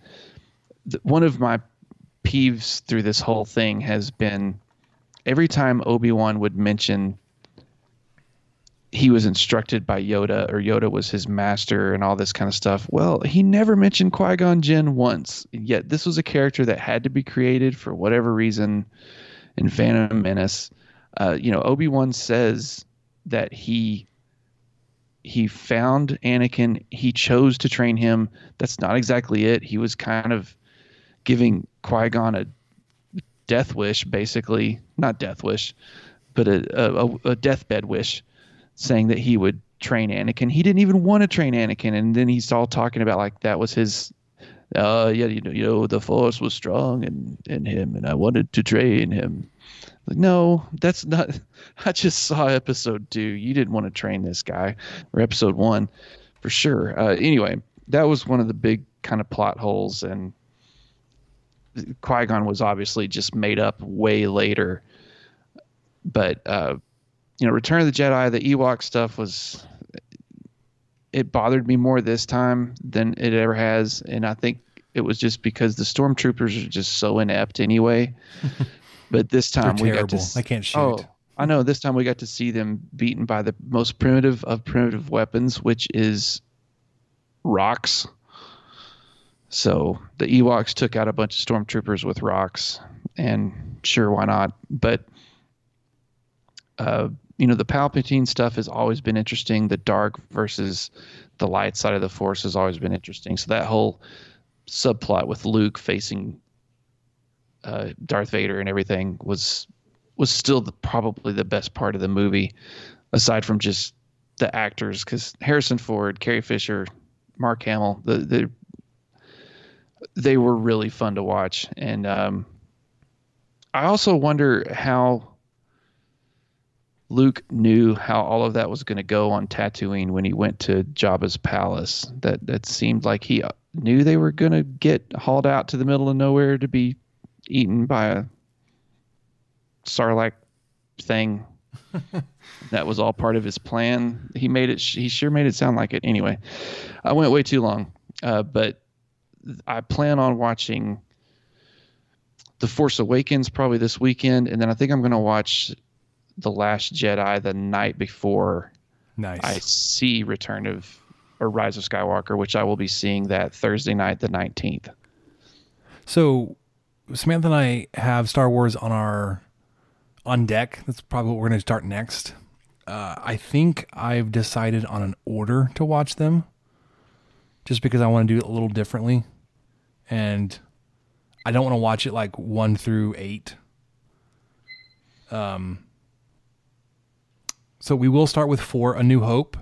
th- one of my peeves through this whole thing has been every time Obi Wan would mention he was instructed by Yoda or Yoda was his master and all this kind of stuff. Well, he never mentioned Qui Gon Jinn once. Yet this was a character that had to be created for whatever reason in Phantom Menace. Uh, you know, Obi Wan says that he he found Anakin. He chose to train him. That's not exactly it. He was kind of giving Qui Gon a death wish, basically, not death wish, but a, a, a deathbed wish, saying that he would train Anakin. He didn't even want to train Anakin, and then he's all talking about like that was his. Uh, yeah, you know, you know, the force was strong in in him, and I wanted to train him. Like, no, that's not. I just saw episode two. You didn't want to train this guy, or episode one, for sure. Uh, anyway, that was one of the big kind of plot holes, and Qui Gon was obviously just made up way later. But uh, you know, Return of the Jedi, the Ewok stuff was. It bothered me more this time than it ever has, and I think it was just because the stormtroopers are just so inept anyway. but this time They're we got to. s- They can't oh, shoot. Oh, I know. This time we got to see them beaten by the most primitive of primitive weapons, which is rocks. So the Ewoks took out a bunch of stormtroopers with rocks, and sure, why not? But uh, you know, the Palpatine stuff has always been interesting. The dark versus the light side of the Force has always been interesting. So that whole subplot with Luke facing uh, Darth Vader and everything was was still the, probably the best part of the movie, aside from just the actors. Because Harrison Ford, Carrie Fisher, Mark Hamill, the the they were really fun to watch. And um, I also wonder how Luke knew how all of that was going to go on Tatooine when he went to Jabba's palace. That that seemed like he knew they were going to get hauled out to the middle of nowhere to be eaten by a sarlacc thing. that was all part of his plan. He made it. He sure made it sound like it. Anyway, I went way too long, uh, but I plan on watching The Force Awakens probably this weekend, and then I think I'm going to watch The Last Jedi the night before Nice. I see Return of or Rise of Skywalker, which I will be seeing that Thursday night, the 19th. So Samantha and I have Star Wars on our on deck. That's probably what we're going to start next. Uh, I think I've decided on an order to watch them, just because I want to do it a little differently, and I don't want to watch it like one through eight. Um. So we will start with four, A New Hope.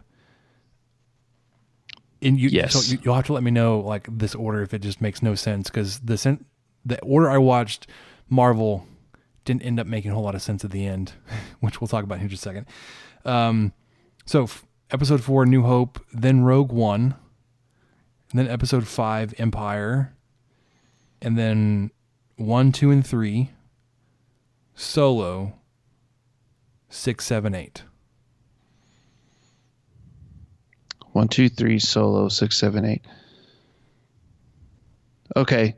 And you, Yes. so you, you'll have to let me know like this order if it just makes no sense because the sen- the order I watched Marvel didn't end up making a whole lot of sense at the end, which we'll talk about in just a second. Um, so f- episode four, New Hope, then Rogue One, and then episode five, Empire, and then one, two, and three, Solo, six, seven, eight. One, two, three, solo, six, seven, eight. Okay,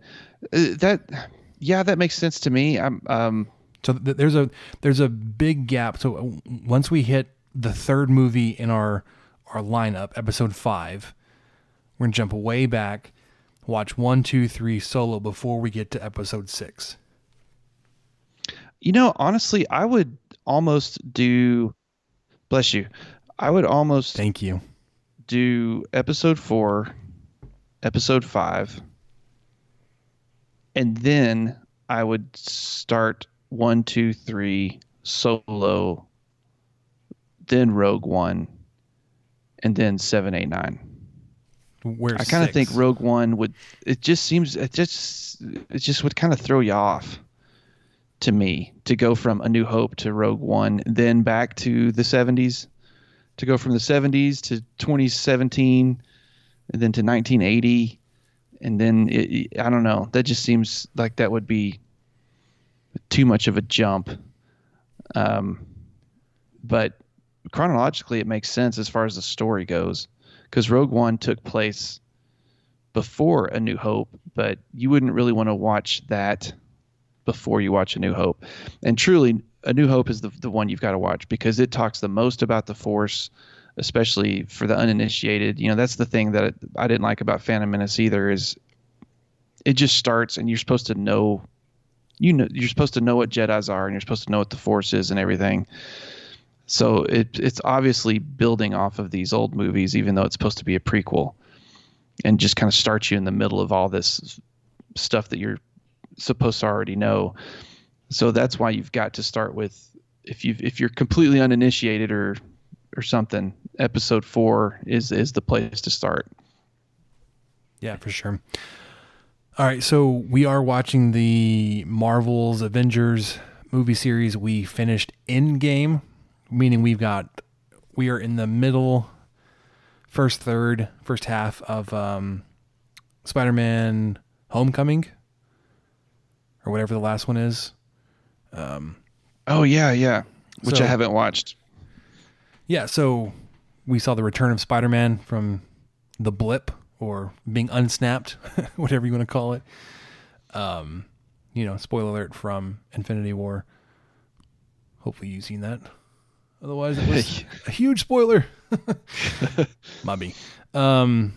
Uh, that yeah, that makes sense to me. I'm um So th- there's a there's a big gap. So uh, once we hit the third movie in our our lineup, episode five, we're gonna jump way back, watch one, two, three solo before we get to episode six. You know, honestly, I would almost do. Bless you. I would almost thank you. Do episode four, episode five, and then I would start one, two, three, solo, then Rogue One, and then seven, eight, nine. Where I kind of think Rogue One would. It just seems it just it just would kind of throw you off to me to go from A New Hope to Rogue One, then back to the 70s, to go from the 70s to 2017, and then to 1980, and then it, I don't know. That just seems like that would be too much of a jump. Um, but chronologically, it makes sense as far as the story goes, because Rogue One took place before A New Hope, but you wouldn't really want to watch that before you watch A New Hope. And truly, A New Hope is the the one you've got to watch because it talks the most about the Force, especially for the uninitiated. You know, that's the thing that I didn't like about Phantom Menace either is it just starts and you're supposed to know you know you're supposed to know what Jedi's are and you're supposed to know what the Force is and everything. So it it's obviously building off of these old movies, even though it's supposed to be a prequel, and just kind of starts you in the middle of all this stuff that you're supposed to already know. So that's why you've got to start with if you if you're completely uninitiated or or something, episode four is is the place to start. Yeah, for sure. All right, so we are watching the Marvel's Avengers movie series. We finished Endgame, meaning we've got we are in the middle, first third, first half of um, Spider-Man: Homecoming, or whatever the last one is. Um, Oh yeah, yeah, which So- I haven't watched. yeah, so we saw the return of Spider-Man from the blip or being unsnapped, whatever you want to call it. Um, you know, spoiler alert from Infinity War. Hopefully you've seen that. Otherwise, it was a huge spoiler. Mubby. Um,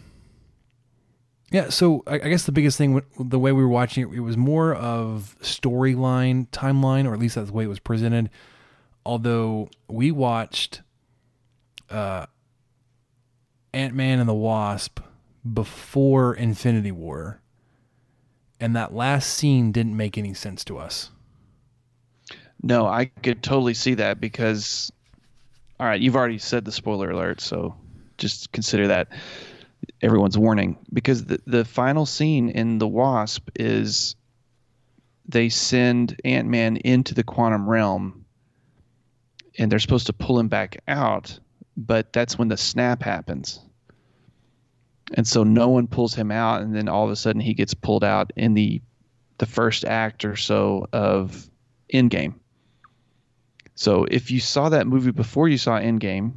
yeah, so I, guess the biggest thing, the way we were watching it, it was more of storyline, timeline, or at least that's the way it was presented. Although we watched uh, Ant Man and the Wasp before Infinity War, and that last scene didn't make any sense to us. No, I could totally see that because, all right, you've already said the spoiler alert, so just consider that everyone's warning. Because the, the final scene in The Wasp is they send Ant Man into the quantum realm and they're supposed to pull him back out, but that's when the snap happens. And so no one pulls him out, and then all of a sudden he gets pulled out in the the first act or so of Endgame. So if you saw that movie before you saw Endgame,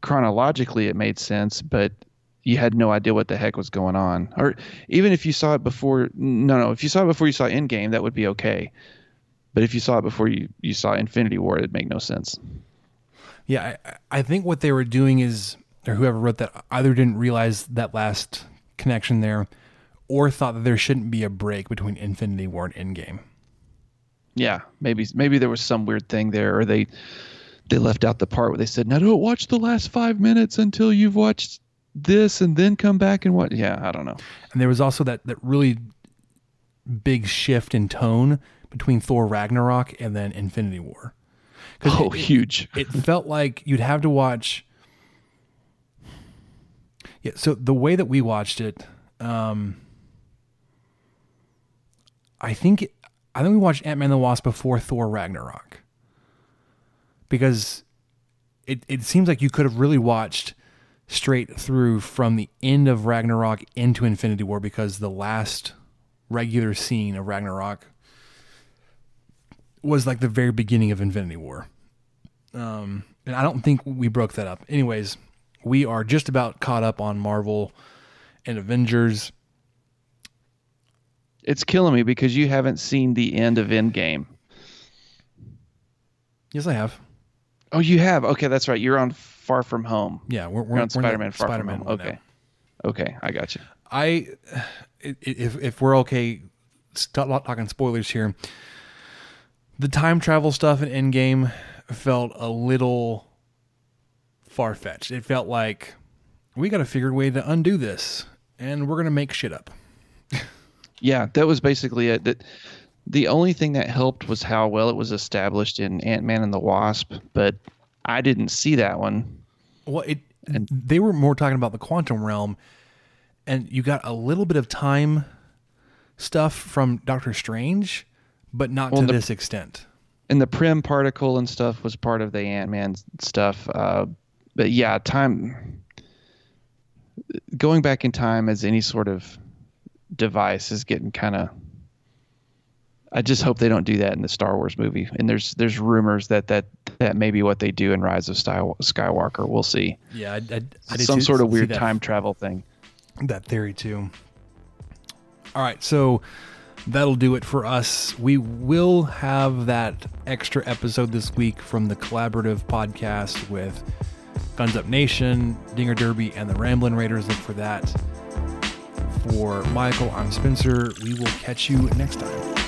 chronologically it made sense, but you had no idea what the heck was going on. Or even if you saw it before, no, no, if you saw it before you saw Endgame, that would be okay. But if you saw it before you, you saw Infinity War, it'd make no sense. Yeah, I, I think what they were doing is, or whoever wrote that either didn't realize that last connection there, or thought that there shouldn't be a break between Infinity War and Endgame. Yeah, maybe maybe there was some weird thing there, or they they left out the part where they said, "Now don't watch the last five minutes until you've watched this, and then come back and what?" Yeah, I don't know. And there was also that that really big shift in tone between Thor Ragnarok and then Infinity War. Oh, it- huge. It felt like you'd have to watch. Yeah, so the way that we watched it, um, I think I think we watched Ant Man the Wasp before Thor Ragnarok because it it seems like you could have really watched straight through from the end of Ragnarok into Infinity War because the last regular scene of Ragnarok was like the very beginning of Infinity War. Um, and I don't think we broke that up. Anyways, we are just about caught up on Marvel and Avengers. It's killing me because you haven't seen the end of Endgame. Yes, I have. Oh, you have. Okay, that's right. You're on Far From Home. Yeah, we're, we're, on in the Spider-Man Far Spider-Man From one Home. now. Okay. Okay, I got you. I, if if we're okay, stop talking spoilers here. The time travel stuff in Endgame felt a little far fetched. It felt like we got to figure a way to undo this, and we're gonna make shit up. Yeah, that was basically it. That the only thing that helped was how well it was established in Ant Man and the Wasp, but I didn't see that one. Well, it And they were more talking about the quantum realm, and you got a little bit of time stuff from Doctor Strange, but not Well, to the- this extent. and the Pym particle and stuff was part of the ant-man stuff uh, but yeah time going back in time as any sort of device is getting kind of I just hope they don't do that in the Star Wars movie. And there's there's rumors that that that may be what they do in Rise of Sky- Skywalker. We'll see. Yeah, I, I, I did Some sort of weird that- time travel thing. that theory too. All right, so that'll do it for us. We will have that extra episode this week from the collaborative podcast with Guns Up Nation, Dinger Derby, and the Ramblin' Raiders. Look for that. For Michael, I'm Spencer. We will catch you next time.